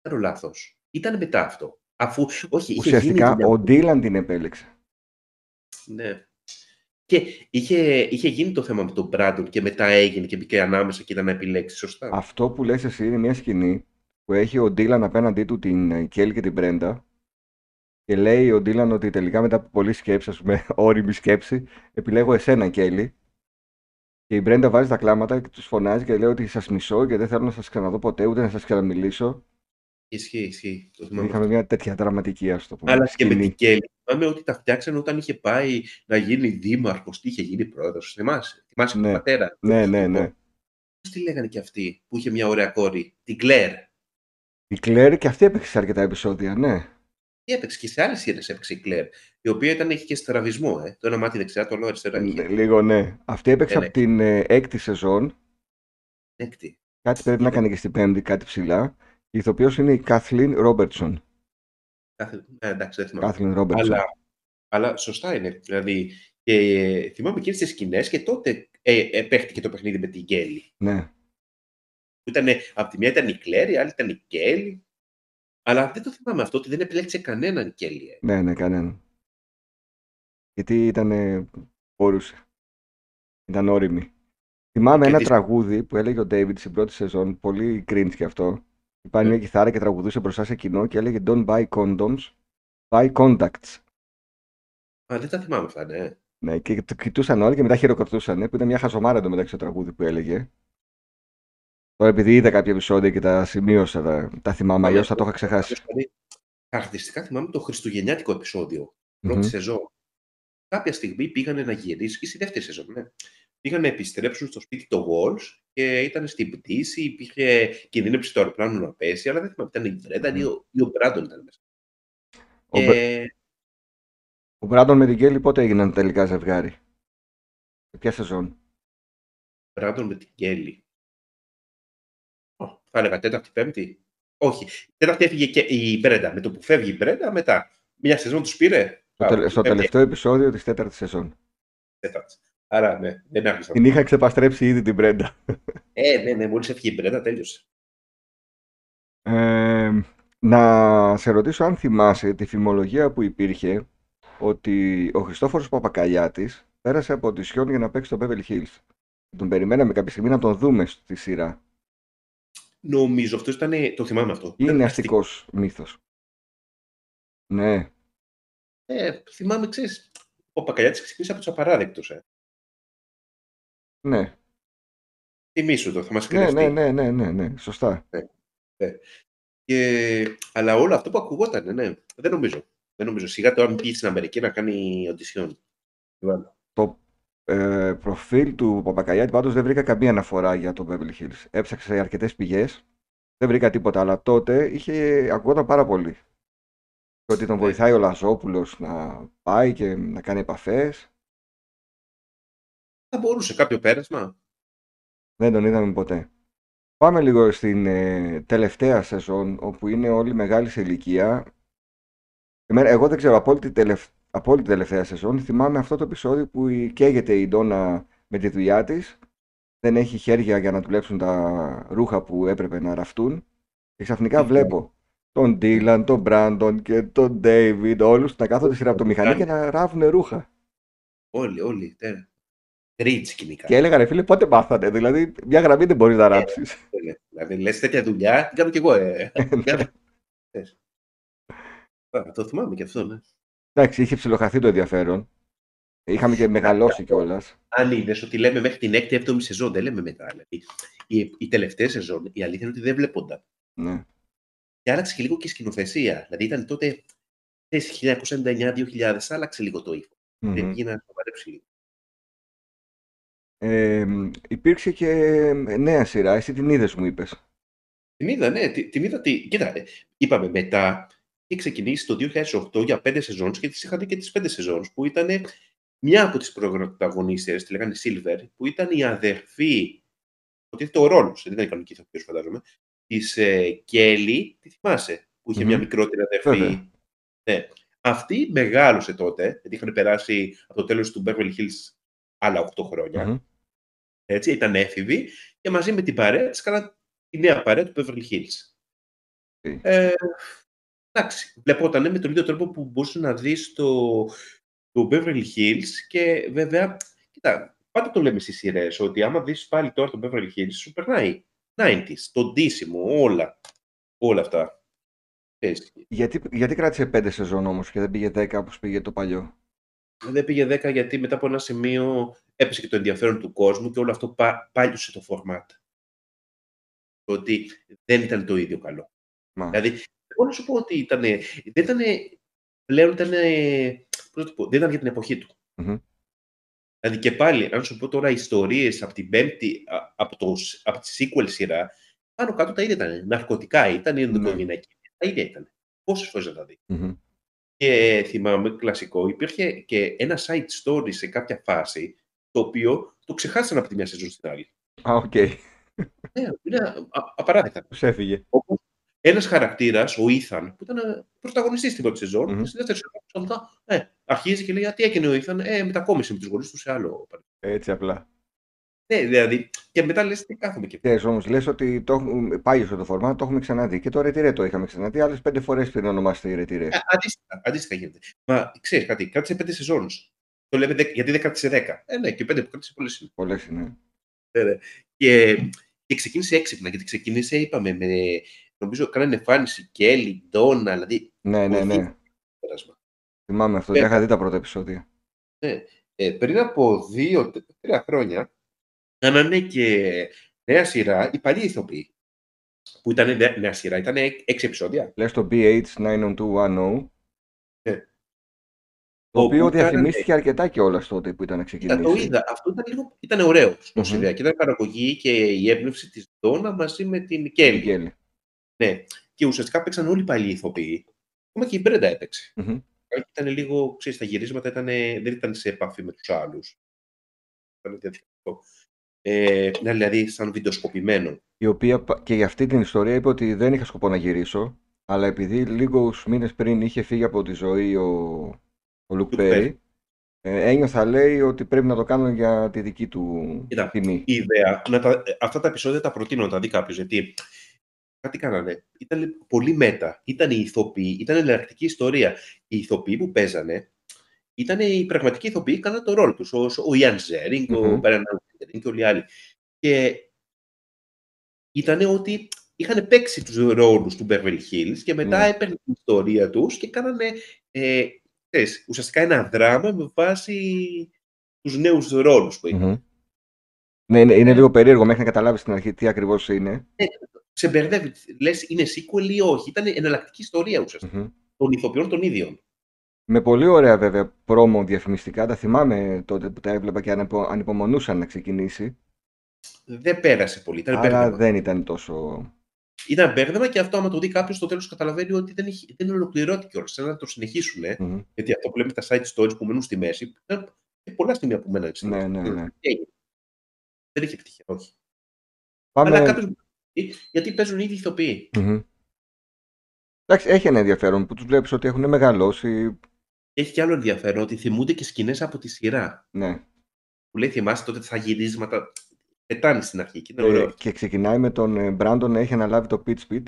Κάνω λάθος. Ήταν μετά αυτό. Αφού. Όχι, είχε Ουσιαστικά γίνει. ο Ντίλαν την επέλεξε. Ναι. Και είχε, είχε γίνει το θέμα με τον Μπράντον και μετά έγινε και μπήκε ανάμεσα και ήταν να επιλέξει. Σωστά. Αυτό που λες εσύ είναι μια σκηνή που έχει ο Ντίλαν απέναντί του την ε, Κέλλη και την Μπρέντα και λέει ο Ντίλαν ότι τελικά μετά από πολλή σκέψη, ας πούμε, όρημη σκέψη, επιλέγω εσένα Κέλλη και η Μπρέντα βάζει τα κλάματα και τους φωνάζει και λέει ότι σας μισώ και δεν θέλω να σας ξαναδώ ποτέ ούτε να σας ξαναμιλήσω. Ισχύει, ισχύει. Το θυμάμαι. Είχαμε μια τέτοια δραματική, ας το πούμε, Αλλά και με σκηνή. την Κέλλη. Θυμάμαι ότι τα φτιάξανε όταν είχε πάει να γίνει δήμαρχος, τι είχε γίνει πρόεδρος. Θυμάσαι; Θυμάσαι Ναι. τον πατέρα; Ναι, ναι, ναι. Πώς τη λέγανε και αυτή που είχε μια ωραία κόρη, την Κλέρ. Η Κλέρ και αυτή έπαιξε σε αρκετά επεισόδια, ναι. Και έπαιξε και σε άλλες σειρές έπαιξε η Κλέρ. Η οποία ήταν, είχε και στραβισμό. Ε. Το ένα μάτι δεξιά, το άλλο αριστερά. είχε. Λ- Λίγο ναι. Αυτή έπαιξε Ναι, ναι. από την ε, έκτη σεζόν Έκτη. Κάτι πρέπει να έκανε και στην πέμπτη, κάτι ψηλά. Η ηθοποιός είναι η Κάθλιν Ρόμπερτσον. Κάθε... Ε, εντάξει, δεν θυμάμαι. Κάθλιν Ρόμπερτσον. Αλλά, αλλά σωστά είναι. Δηλαδή, και ε, θυμάμαι εκείνε τι σκηνές και τότε ε, ε, παίχτηκε το παιχνίδι με την Κέλλη. Ναι. Ήτανε, απ' τη μια ήταν η Κλέρ, η άλλη ήταν η Κέλλη. Αλλά δεν το θυμάμαι αυτό ότι δεν επιλέξε κανέναν Κέλλη. Ε. ναι, ναι, κανέναν. Γιατί ήταν. μπορούσε. Ήταν όρημη. Θυμάμαι Και ένα τις- τραγούδι που έλεγε ο David στην πρώτη σεζόν, πολύ cringe και αυτό. Υπάρχει Ναι. μια κιθάρα και τραγουδούσε μπροστά σε κοινό και έλεγε Don't buy condoms, buy contacts. Α, δεν τα θυμάμαι αυτά, ναι. Ναι, και το κοιτούσαν όλοι και μετά χειροκροτούσαν, που ήταν μια χαζομάρα εντωμεταξύ το τραγούδι που έλεγε. Τώρα επειδή είδα κάποια επεισόδια και τα σημείωσα, τα, τα θυμάμαι, αλλιώς θα το είχα ξεχάσει. Δηλαδή, Χαρακτηριστικά θυμάμαι το χριστουγεννιάτικο επεισόδιο, πρώτη Μμμ. σεζόν. Κάποια στιγμή πήγανε να γυρίσουν, ή στη δεύτερη σεζόν, ναι. Πήγαν να επιστρέψουν στο σπίτι το Walls και ήταν στην πτήση, υπήρχε κινδύνευση το αεροπλάνο να πέσει, αλλά δεν θυμάμαι, ήταν η Βρένταν ή ο, ή ο Μπράντον ήταν μέσα. Ο, Μπρ- Και ο Μπράντον με την Κέλλη πότε έγιναν τελικά ζευγάρι; Σε ποια σεζόν; Μπράντον με την Κέλλη. Ω, θα έλεγα τέταρτη, πέμπτη. Όχι. Τέταρτη έφυγε και η Μπρέντα. Με το που φεύγει η Μπρέντα, μετά. Μια σεζόν τους πήρε. Στο, Α, τελε- στο πέμπτη, τελευταίο επεισόδιο της τέταρτης σεζόν. τέταρτης. Άρα, ναι, δεν άφησα. Την είχα ξεπαστρέψει ήδη την Μπρέντα. Ε, ναι, ναι, μόλις έφυγε η Μπρέντα, τέλειωσε. Ε, να σε ρωτήσω αν θυμάσαι τη φημολογία που υπήρχε ότι ο Χριστόφορος Παπακαλιάτης πέρασε από τη Σιόν για να παίξει στο Beverly Hills. Τον περιμέναμε κάποια στιγμή να τον δούμε στη σειρά. Νομίζω αυτός ήταν. Το θυμάμαι αυτό. Ή Ήταν είναι αστικός. αστικός μύθος. Ναι, Ε, θυμάμαι, ξέρεις. Ο Πακαλιάτης ξεκίνησε από τους απαράδεκτους. Ε. ναι, Θυμήσου το, θα μας ναι, κρυφτεί. ναι, ναι, ναι, ναι, ναι, σωστά. Και... Αλλά όλο αυτό που ακουγόταν, ναι. Δεν νομίζω. Δεν νομίζω. Σιγά το αν πήγε στην Αμερική να κάνει οντισιόν. Το ε, προφίλ του Παπακαλιάτη πάντως δεν βρήκα καμία αναφορά για το Beverly Hills. Έψαξα σε αρκετές πηγές, δεν βρήκα τίποτα, αλλά τότε είχε, ακουγόταν πάρα πολύ. Και ότι τον Ναι. βοηθάει ο Λαζόπουλος να πάει και να κάνει επαφές. Θα μπορούσε κάποιο πέρασμα. Δεν τον είδαμε ποτέ. Πάμε λίγο στην ε, τελευταία σεζόν, όπου είναι όλοι μεγάλοι σε ηλικία. Εμένα, εγώ δεν ξέρω, από όλη, τη τελευ- από όλη τη τελευταία σεζόν θυμάμαι αυτό το επεισόδιο που η- καίγεται η Ντόνα με τη δουλειά της. Δεν έχει χέρια για να δουλέψουν τα ρούχα που έπρεπε να ραφτούν. Και ξαφνικά Μμμ. βλέπω τον Ντίλαν, τον Μπράντον και τον Ντέιβιντ, όλους να κάθονται σειρά από το μηχανή και να ράβουν ρούχα. Όλοι, όλοι. τε- Τρίτς σκηνικά. Και έλεγα ρε φίλε πότε μάθανε, δηλαδή μια γραμμή δεν μπορείς να ράψεις. Δηλαδή, λες τέτοια δουλειά, την κάνω κι εγώ. Ε. Ναι. Θες. Α, το θυμάμαι και αυτό, ναι. Εντάξει, είχε ψιλοχαθεί το ενδιαφέρον. Είχαμε και μεγαλώσει κιόλας. Αν είδε ότι λέμε μέχρι την 6η-7η σεζόν, δεν λέμε μετά. Δηλαδή, η, η τελευταία σεζόν, η αλήθεια είναι ότι δεν βλέπονταν. Ναι. Και άλλαξε και λίγο και η σκηνοθεσία. Δηλαδή ήταν τότε 1999-2000, άλλαξε λίγο το ηφο Μμμ. Δεν πήγε να σοβαρέψει λίγο. Ε, υπήρξε και νέα σειρά. Εσύ την είδες, μου είπες. Την είδα, ναι, τη- την είδα. Τη... Κοίτα, ε, είπαμε μετά, είχε ξεκινήσει το 2008 για πέντε σεζόν και τις είχαν και τις πέντε σεζόν που ήταν μια από τις πρωταγωνίστριες, τη λέγανε Silver, που ήταν η αδερφή, ότι το ρόλο, δεν ήταν η κανονική ηθοποιός φαντάζομαι, της ε, Κέλλη, τη θυμάσαι, που είχε Μμμ. μια μικρότερη αδερφή. Βέβαια. Ναι. Αυτή μεγάλωσε τότε, γιατί είχαν περάσει από το τέλος του Beverly Hills άλλα 8 χρόνια. Μμμ. Έτσι, ήταν έφηβη και μαζί με την παρέα της κάναν τη νέα παρέα του Beverly Hills. Ε. Ε, εντάξει, βλεπόταν με τον ίδιο τρόπο που μπορούσες να δεις το, το Beverly Hills και βέβαια, κοίτα, πάντα το λέμε στις σειρές, ότι άμα δεις πάλι τώρα το Beverly Hills, σου περνάει 90s, το ντύσιμο, όλα, όλα αυτά. Ξέρεις, Γιατί, γιατί κράτησε πέντε σεζόν όμως και δεν πήγε 10 όπως πήγε το παλιό; Δεν πήγε 10 γιατί μετά από ένα σημείο έπεσε και το ενδιαφέρον του κόσμου και όλο αυτό πά, πάλιωσε το format. Ότι δεν ήταν το ίδιο καλό. Μα. Δηλαδή, εγώ να σου πω ότι ήταν, δεν ήταν, πλέον ήταν, πώς να το πω, δεν ήταν για την εποχή του. Μμμ. Δηλαδή και πάλι, αν σου πω τώρα ιστορίες από την πέμπτη, α- από, το, σ- από τη sequel σειρά, πάνω κάτω τα ίδια ήταν. Ναρκωτικά ήταν, ενδοοικογενειακή, τα ίδια ήταν. Πόσες φορές να τα δεις. Μμμ. Και θυμάμαι, κλασικό, υπήρχε και ένα side story σε κάποια φάση, το οποίο το ξεχάσαν από τη μια σεζόν στην άλλη. Α, οκ. Ναι, είναι α- απαράδεκτα. Τους έφυγε. Όπως ένας χαρακτήρας, ο Ήθαν, που ήταν πρωταγωνιστής στην πρώτη σεζόν, Μμμ. και στη δεύτερη σεζόν ξαφνικά, ε, αρχίζει και λέει, «Α, τι έκανε ο Ήθαν, ε, μετακόμισε με τους γονείς του σε άλλο. Έτσι απλά. Ναι, δηλαδή, και μετά λες, τι κάθομαι και Ξέρεις όμως, λες ότι το, έχουμε- πάγιο το φορμά, το έχουμε ξαναδεί. Και το ρετυρέ το είχαμε ξαναδεί άλλες πέντε φορές πριν ονομάστε ρετυρέ. Ε, αντίστοιχα, αντίστοιχα γίνεται. Μα ξέρεις κάτι, κράτησε πέντε σεζόνους. Το λέμε δέκα- γιατί δεν κράτησε δέκα. Ε, ναι, και πέντε που κράτησε πολλές είναι. Πολλές είναι. Ναι, ναι. Και, και ξεκίνησε έξυπνα, γιατί ξεκίνησε, είπαμε, με, νομίζω, κάνανε εμφάνιση Κέλλη, Ντόνα, δηλαδή, Ναι, ναι, ναι. βοηθή- πέρασμα. Θυμάμαι αυτό. Ε. Δεν είχα δει τα πρώτα επεισόδια. Ε, πριν από δύο, τε- τρία χρόνια, κάνανε και νέα σειρά, οι παλιοί ηθοποιοί. Που ήταν νέα, νέα σειρά, ήταν έξι επεισόδια. Λες το BH90210. Ναι. Το οποίο Όπου κάνανε- διαφημίστηκε αρκετά κιόλας τότε που ήταν να Κοίτα, ξεκινήσει. το είδα. Αυτό ήταν λίγο, ήταν ωραίο στο Μμμ. σειρά. Και ήταν παραγωγή και η έμπνευση της Ντόνα μαζί με την Η Κέλλη. Γκέλη. Ναι. Και ουσιαστικά παίξαν όλοι οι παλιοί ηθοποιοί. Ακόμα και η Μπρέντα έπαιξε. Μμμ. Ήταν λίγο, ξέρεις, τα γυρίσματα ήταν, δεν ήταν σε επαφή με τους άλλους. Ήταν διαφορετικό. Ε, ναι, δηλαδή σαν βιντεοσκοπημένο. Η οποία πα- και για αυτή την ιστορία είπε ότι δεν είχα σκοπό να γυρίσω, αλλά επειδή λίγους μήνες πριν είχε φύγει από τη ζωή ο, ο Λουκ Luke Πέρι, ε, ένιωθα λέει ότι πρέπει να το κάνω για τη δική του Κοίτα, τιμή. η ιδέα, να τα, ε, αυτά τα επεισόδια τα προτείνω να τα δει κάποιος. Γιατί κάτι κάνανε. Ήταν πολύ μέτα. Ήταν οι ηθοποιοί, ήταν εναλλακτική ιστορία. Οι ηθοποιοί που παίζανε ήταν οι πραγματικοί ηθοποιοί, κάναν το ρόλο τους. Ο, ο Ιαν Ζέρινγκ, ο Μμμ. Μπέραν Ζέρινγκ και όλοι οι άλλοι. Και ήταν ότι είχαν παίξει τους ρόλους του Beverly Hills και μετά Ναι. έπαιρνε την ιστορία τους και κάνανε ε, ξέρεις, ουσιαστικά ένα δράμα με βάση τους νέους ρόλους που είχαν. Μμμ. Ναι, είναι, είναι λίγο περίεργο μέχρι να καταλάβεις στην αρχή τι ακριβώς είναι. Σε μπερδεύει. Λες, είναι sequel ή όχι. Ήταν εναλλακτική ιστορία ουσιαστικά. Μμμ. Των ηθοποιών των ίδιων. Με πολύ ωραία βέβαια πρόμο διαφημιστικά, τα θυμάμαι τότε που τα έβλεπα και ανυπο, ανυπομονούσαν να ξεκινήσει, Δεν πέρασε πολύ. Ήταν αλλά μπέρδεμα. δεν ήταν τόσο... Ήταν μπέρδεμα και αυτό, άμα το δει κάποιος, στο τέλος καταλαβαίνει ότι δεν, έχει, δεν ολοκληρώθηκε όλο. Σαν να το συνεχίσουν. Μμμ. Γιατί αυτό που λέμε τα side stories που μένουν στη μέση, ήταν και πολλά στιγμή που μέναν στη Ναι, μέση. ναι, ναι. Τι έγινε. Δεν είχε επιτυχία, όχι. Πάμε... Αλλά κάποιο. Γιατί παίζουν ήδη ηθοποιοί. Μμμ. Εντάξει, έχει ένα ενδιαφέρον που τους βλέπεις ότι έχουν μεγαλώσει. Έχει και άλλο ενδιαφέρον ότι θυμούνται και σκηνές από τη σειρά. Ναι. Που λέει, θυμάστε τότε τα γυρίσματα. Πετάνε στην αρχή και είναι Ε, ωραίο. και ξεκινάει με τον ε, Μπράντον να έχει αναλάβει το pitch pit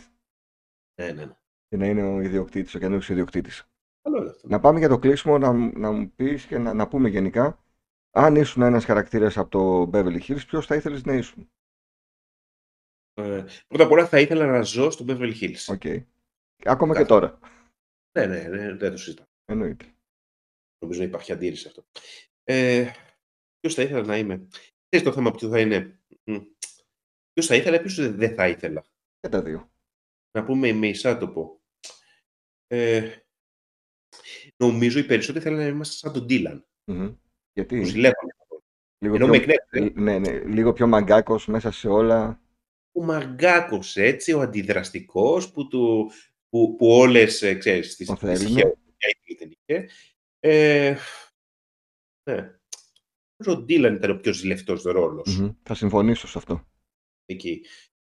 Ναι, ναι, ναι. και να είναι ο ιδιοκτήτης, ο καινούργιος ιδιοκτήτης. Καλό είναι αυτό. Να πάμε για το κλείσιμο, να, μου- να μου πεις και να, να πούμε γενικά, αν ήσουν ένας χαρακτήρας από το Beverly Hills, ποιος θα ήθελες να ήσουν; Ε, πρώτα απ' όλα θα ήθελα να ζω στο Beverly Hills. Οκ. Ακόμα και Κάθε- τώρα. Ναι, ναι, ναι, δεν το συζητάω. Εννοείται. Νομίζω να υπάρχει αντίρρηση σε αυτό. Ε, ποιος θα ήθελα να είμαι; Ξέρεις το θέμα ποιο θα είναι. Ποιος θα ήθελα, ποιος δεν θα ήθελα; Και τα δύο. Να πούμε με εισάτοπο. Ε, νομίζω οι περισσότεροι θέλουν να είμαστε σαν τον Ντίλαν. Μμμ. Γιατί; Που ζηλεύαμε. Λίγο Ενώ πιο, με εκνεύριζε. ναι, ναι, λίγο πιο μαγκάκος μέσα σε όλα. Ο μαγκάκος έτσι, ο αντιδραστικός που, του, που, που όλες, ε, ξέρεις, τις, Τον τις θέλουμε. είχε, δεν είχε. Ε, ναι. Νομίζω ο Ντίλαν ήταν ο πιο ζηλευτός ρόλος Μμμ. Θα συμφωνήσω σε αυτό. εκεί.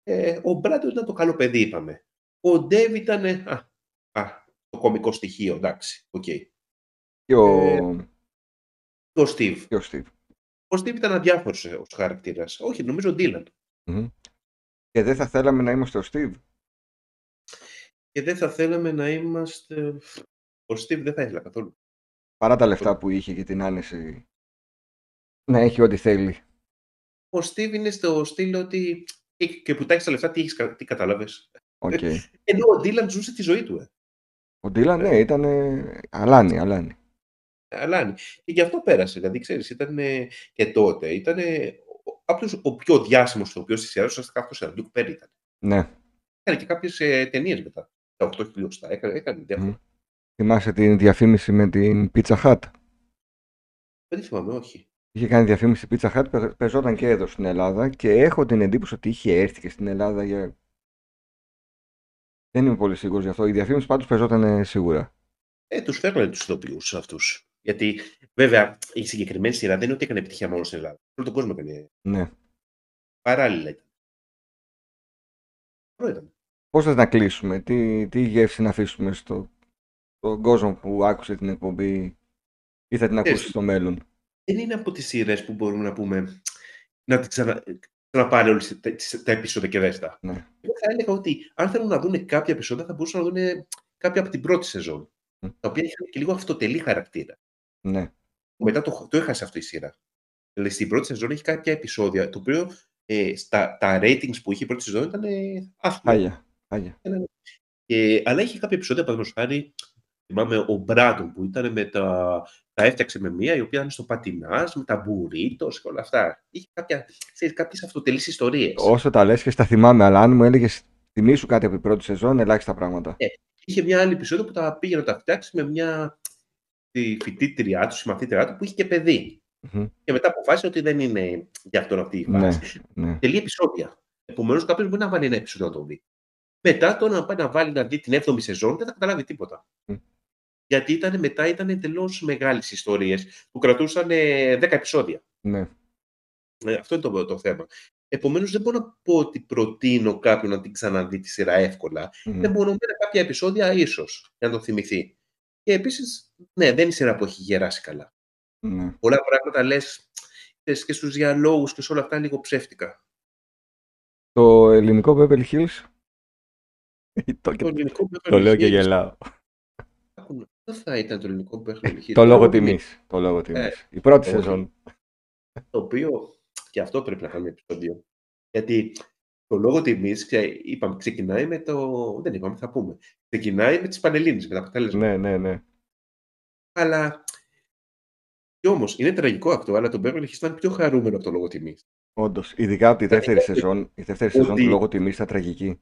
Ε, ο Μπράντο ήταν το καλό παιδί, είπαμε. Ο Ντέβ ήταν ε, α, α, το κωμικό στοιχείο, εντάξει, οκ. Και ο, Ε, Και ο Στίβ. και ο Steve. Ο Στίβ ήταν αδιάφορος ε, ως χαρακτήρας. Όχι, νομίζω ο Ντίλαν. Μμμ. Και δεν θα θέλαμε να είμαστε ο Steve. Και δεν θα θέλαμε να είμαστε... Ο Στίβ δεν θα ήθελα καθόλου. Παρά τα λεφτά που είχε και την άνεση να έχει ό,τι θέλει. Ο Στίβ είναι στο στυλ ότι και, και που τα έχεις τα λεφτά, τι, έχεις, κα- τι κατάλαβες. Οκ. Ενώ ο Ντίλαν ζούσε τη ζωή του. Ε. Ο Ντίλαν, ναι, ήταν αλάνι, αλάνι. Αλλά ναι. και γι' αυτό πέρασε. Δηλαδή, ξέρεις, ήταν και τότε. Ήταν από τους, ο πιο διάσημος ηθοποιός της σειράς, ουσιαστικά αυτός ήταν. Luke Perry ήταν. Ναι. Έκανε και κάποιες ε, ταινίες μετά. Τα 8 χιλιοστά. Έκανε, έκανε διάφορα. Μμ. Θυμάσαι την διαφήμιση με την Pizza Hut; Δεν θυμάμαι, όχι. Είχε κάνει διαφήμιση Pizza Hut, παι- παίζονταν και εδώ στην Ελλάδα και έχω την εντύπωση ότι είχε έρθει και στην Ελλάδα για... Δεν είμαι πολύ σίγουρος γι' αυτό. Η διαφήμιση πάντως παίζονταν ε, σίγουρα. Ε, τους φέρνανε τους ηθοποιούς αυτούς. Γιατί, βέβαια, η συγκεκριμένη σειρά δεν είναι ότι έκανε επιτυχία μόνο στην Ελλάδα. Όλο τον κόσμο έκανε Ναι. παράλληλα. Ήταν. Ωραίο ήταν. Πώς θες να κλείσουμε, τι, τι γεύση να αφήσουμε στο, στον κόσμο που άκουσε την εκπομπή ή θα την ακούσει Ξέρεις, στο μέλλον; δεν είναι από τις σειρές που μπορούμε να πούμε να την ξανα, ξαναπάρει όλες τα, τις- τα επεισόδια και δέστα. Ναι. Εγώ θα έλεγα ότι αν θέλουν να δουν κάποια επεισόδια θα μπορούσαν να δουν κάποια από την πρώτη σεζόν. Μμ. Τα οποία είχαν και λίγο αυτοτελή χαρακτήρα. Ναι. Μετά το, το έχασε αυτό η σειρά. Δηλαδή στην πρώτη σεζόν έχει κάποια επεισόδια, το οποίο ε, στα, τα ratings που είχε η πρώτη σεζόν ήταν ε, άθλια. Χάλια. Χάλια. Ε, αλλά είχε κάποια επεισόδια, παραδείγματος χάρη, θυμάμαι ο Μπράντον που ήταν με τα, τα έφτιαξε με μία, η οποία ήταν στο πατινάζ, με τα μπουρίτος και όλα αυτά. Είχε κάποια, ξέρεις, κάποιες αυτοτελείς ιστορίες. Όσο τα λες και στα θυμάμαι, αλλά αν μου έλεγες θυμήσου κάτι από την πρώτη σεζόν, ελάχιστα πράγματα. Ε, είχε μια άλλη επεισόδιο που τα πήγε να τα φτιάξει με μια τη φοιτήτριά του, συμμαθήτριά του, που είχε και παιδί. Μμμ. Και μετά αποφάσισε ότι δεν είναι για αυτόν αυτή η Ναι, φάση. ναι. Τελεί επεισόδια. Επομένως, κάποιος μπορεί να βάλει ένα επεισόδιο να το δει. Μετά, το να πάει να βάλει να δει την 7η σεζόν, δεν θα καταλάβει τίποτα. Μμ. Γιατί ήταν, μετά ήταν εντελώς μεγάλες ιστορίες που κρατούσαν ε, 10 επεισόδια. ναι. Ε, αυτό είναι το, το θέμα. Επομένως, δεν μπορώ να πω ότι προτείνω κάποιον να την ξαναδεί τη σειρά εύκολα. Μμ. Είναι μονομένα κάποια επεισόδια, ίσως, για να το θυμηθεί. Και επίσης, ναι, δεν είναι η σειρά που έχει γεράσει καλά. ναι. Πολλά πράγματα λες και στους διαλόγους και σε όλα αυτά λίγο ψεύτικα. Το ελληνικό Beverly Hills. το, Το ελληνικό το λέω Beverly και Hills, γελάω. Δεν θα ήταν το ελληνικό Beverly Hills. Το λόγο τιμή, τιμής. Το λόγο τιμής. Ε, Η πρώτη όχι. σεζόν. Το οποίο και αυτό πρέπει να κάνουμε επεισόδιο. Γιατί το λόγο τιμής, είπαμε, ξεκινάει με το. Δεν είπαμε, θα πούμε. Ξεκινάει με τις Πανελλήνες, με τα αποτέλεσμα. Ναι, ναι, ναι. Αλλά. Κι όμως είναι τραγικό αυτό, αλλά το Beverly Hills ήταν πιο χαρούμενο από το λόγο τιμής. Όντως. Ειδικά από τη δεύτερη σεζόν. Η δεύτερη σεζόν Ότι- του λόγω τιμής ήταν τραγική.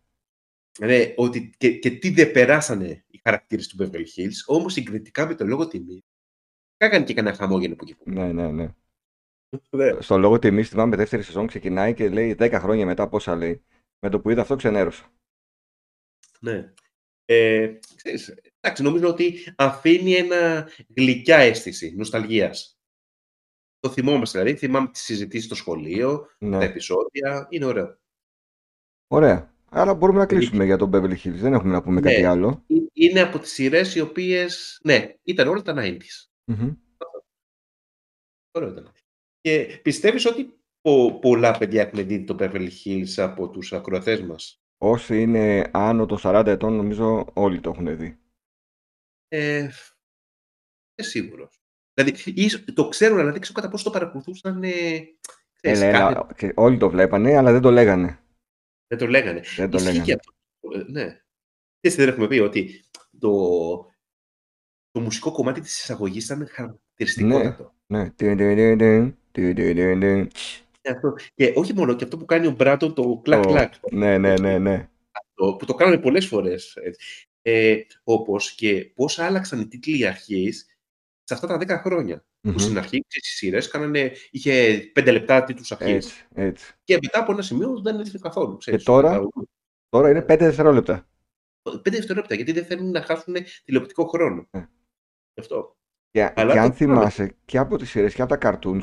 Ναι, ότι και, και τι δεν περάσανε οι χαρακτήρες του Beverly Hills, όμως συγκριτικά με το λόγο τιμής. Κάγανε και κανένα χαμόγελο που εκεί που. Ναι, ναι, ναι. Ναι. Στο λόγο τιμή, θυμάμαι, δεύτερη σεζόν ξεκινάει και λέει 10 χρόνια μετά πόσα λέει. Με το που είδα αυτό ξενέρωσα. Ναι. Ε, ξέρεις, εντάξει, νομίζω ότι αφήνει ένα γλυκιά αίσθηση νοσταλγίας. Το θυμόμαστε, δηλαδή θυμάμαι τις συζητήσεις στο σχολείο, τα Ναι. επεισόδια, είναι ωραίο. Ωραία. Άρα μπορούμε να κλείσουμε για τον Beverly Hills. Δεν έχουμε να πούμε Ναι. κάτι άλλο. Ε- Είναι από τις σειρές οι οποίες, ναι, ήταν όλα τα 90s. Μμμ. Ωραίο ήταν. Και πιστεύεις ότι πο- πολλά παιδιά έχουν δει το Beverly Hills από τους ακροατές μας; Όσοι είναι άνω των 40 ετών, νομίζω όλοι το έχουν δει. Ε, δεν σίγουρος. Δηλαδή, ίσως- το ξέρουν, αλλά δεν ξέρω κατά πόσο το παρακολουθούσαν. Ε, ξέρεις, Έλα, κάθε- έλα, και όλοι το βλέπανε, αλλά δεν το λέγανε. Δεν το λέγανε. Δεν το Ισχύει λέγανε. και αυτό. Ε, Ναι. Και δεν έχουμε πει ότι το, το μουσικό κομμάτι της εισαγωγής ήταν χαρακτηριστικότατο. Ναι. Τιν, τιν, τιν, τιν, τιν, τιν, τιν, τιν. Και, αυτό. και όχι μόνο, και αυτό που κάνει ο Μπράντον το κλακ Το- κλακ. Ναι, ναι, ναι, ναι. Αυτό, που το κάνανε πολλές φορές. έτσι. Ε, όπως και πώς άλλαξαν οι τίτλοι αρχής σε αυτά τα 10 χρόνια. Που Μμμ. στην αρχή στις σειρές κάνανε, είχε 5 λεπτά τίτλους αρχής. Έτσι, έτσι. Και μετά από ένα σημείο δεν έδειχνε καθόλου. Ξέρεις, τώρα; Τα- Τώρα είναι 5 δευτερόλεπτα. 5 δευτερόλεπτα, γιατί δεν θέλουν να χάσουν τηλεοπτικό χρόνο. Ε. Γι' αυτό. Και, Αλλά και αν το- θυμάσαι και από τις σειρές και από τα cartoons,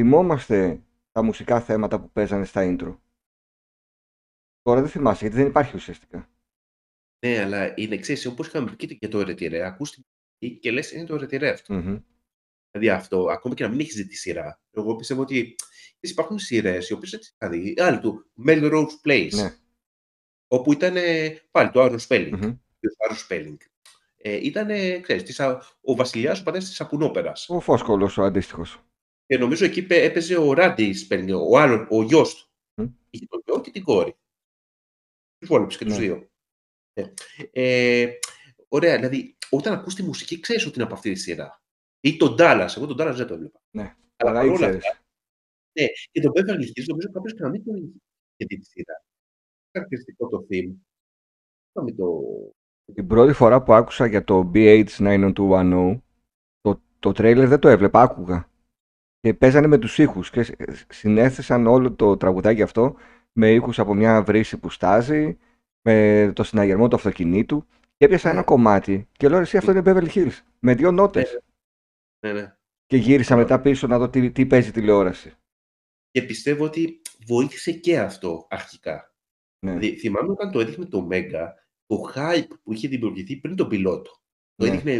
θυμόμαστε τα μουσικά θέματα που παίζανε στα intro. Τώρα δεν θυμάσαι γιατί δεν υπάρχει ουσιαστικά. Ναι, αλλά είναι εξή, όπως είχαμε πει και για το ρετυρέ, ακούς την μουσική και λες είναι το ρετυρέ αυτό. Μμμ. Δηλαδή αυτό, ακόμα και να μην έχεις δει τη σειρά. Εγώ πιστεύω ότι ξέρεις, υπάρχουν σειρές οι οποίες έτσι θα δει. Άλλη του Melrose Place. Ναι. Όπου ήταν ε, πάλι το Aaron Spelling. Μμμ. Το Aaron Spelling. Ε, ήταν, ξέρεις, της, α- ο βασιλιάς ο πατέρας της Σαπουνόπερας. Ο Φόσκολος ο αντίστοιχος. Και νομίζω εκεί πέ- έπαιζε ο Ράντι Spelling, ο άλλο, ο γιος του. Μμ. Είχε τον γιο και την κόρη. Τους βόλεψε και τους Ναι. δύο. Ε, ε, ωραία, δηλαδή όταν ακούς τη μουσική ξέρεις ότι είναι από αυτή τη σειρά. Ή τον Dallas, εγώ τον Dallas δεν το έβλεπα. Ναι, Αλλά Αλλά παρόλα ήξερες. αυτά, ναι, και τον Beverly Hills νομίζω κάποιος και να μην τον είχε γιατί τη σειρά. Χαρακτηριστικό το theme. Να μην το. Την πρώτη φορά που άκουσα για το BH90210, το, το τρέιλερ δεν το έβλεπα, άκουγα. Και παίζανε με τους ήχους και σ- συνέθεσαν όλο το τραγουδάκι αυτό με ήχους από μια βρύση που στάζει, με το συναγερμό του αυτοκινήτου. Και έπιασα ένα Ναι. κομμάτι και λέω εσύ αυτό είναι Beverly Hills. Με δύο νότες. Ναι, ναι. Και γύρισα μετά πίσω να δω τι, τι παίζει τηλεόραση. Και πιστεύω ότι βοήθησε και αυτό αρχικά. Ναι. Δηλαδή, θυμάμαι όταν το έδειχνε το Μέγκα, το hype που είχε δημιουργηθεί πριν τον πιλότο. Το Ναι. έδειχνε.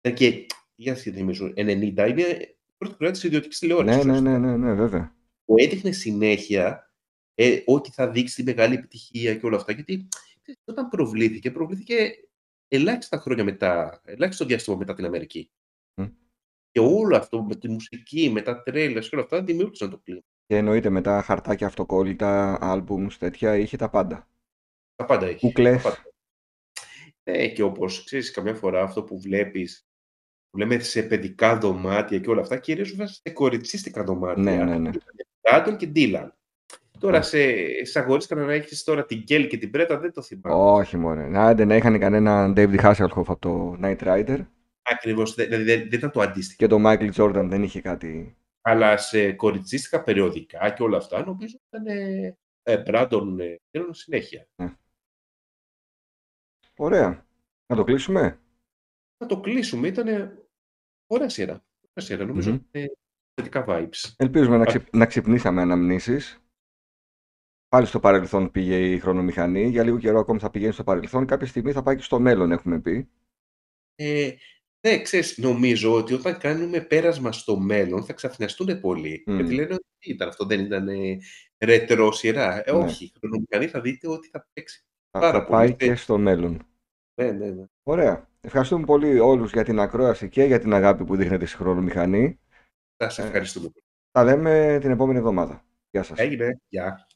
ήταν Και για να θυμίσω, 90 είναι η πρώτη χρονιά της ιδιωτικής τηλεόρασης. Ναι, ναι, ναι, ναι, ναι, βέβαια. Το έδειχνε συνέχεια ε, ότι θα δείξει τη μεγάλη επιτυχία και όλα αυτά. Γιατί ξέρεις, όταν προβλήθηκε, προβλήθηκε ελάχιστα χρόνια μετά, ελάχιστο διάστημα μετά την Αμερική. Μμ. Και όλο αυτό με τη μουσική, με τα τρέλες και όλα αυτά δημιούργησαν το κλίμα. Και εννοείται μετά χαρτάκια αυτοκόλλητα, άλμπουμς, τέτοια, είχε τα πάντα. Τα πάντα έχει. Κούκλες. Τα πάντα. Ναι, και όπως ξέρεις, καμιά φορά αυτό που βλέπεις, που λέμε σε παιδικά δωμάτια και όλα αυτά, κυρίως βέβαια σε κοριτσίστικα δωμάτια. Ναι, ναι, ναι. Άντων και Ντίλαν. Τώρα Ναι. σε, σε αγορίσκα να έχεις τώρα την Γκέλ και την Πρέτα, δεν το θυμάμαι. Όχι μωρέ. Να, άντε να είχαν κανένα David Hasselhoff από το Night Rider Ακριβώς, δε- δηλαδή δεν, δεν ήταν το αντίστοιχο. και το Michael Jordan δεν είχε κάτι. Αλλά σε κοριτσίστικα περιοδικά και όλα αυτά, νομίζω ήταν ε, ε, Brandon ε, Taylor συνέχεια. Ωραία. Να το κλείσουμε; Να το κλείσουμε, ήταν ωραία σειρά. Ωραία σειρά, νομίζω Μμμ. είναι θετικά vibes. Ελπίζουμε να, ξυπ... να ξυπνήσαμε αναμνήσεις. Πάλι στο παρελθόν πήγε η χρονομηχανή. Για λίγο καιρό ακόμη θα πηγαίνει στο παρελθόν. Κάποια στιγμή θα πάει και στο μέλλον, έχουμε πει. Ε, ναι, ξέρεις, νομίζω ότι όταν κάνουμε πέρασμα στο μέλλον θα ξαφνιαστούν πολύ. Μμ. Γιατί λένε ότι τι ήταν αυτό, δεν ήταν ε, ρετρό σειρά. Ε, Ναι. όχι, η χρονομηχανή θα δείτε ότι θα παίξει. Θα, Πάρα θα πολύ. πάει και στο μέλλον. Ναι, ναι, ναι. Ωραία. Ευχαριστούμε πολύ όλους για την ακρόαση και για την αγάπη που δείχνετε στη χρονομηχανή. Θα σε Ε. ευχαριστούμε. Τα λέμε την επόμενη εβδομάδα. Γεια σας. Έγινε. Γεια.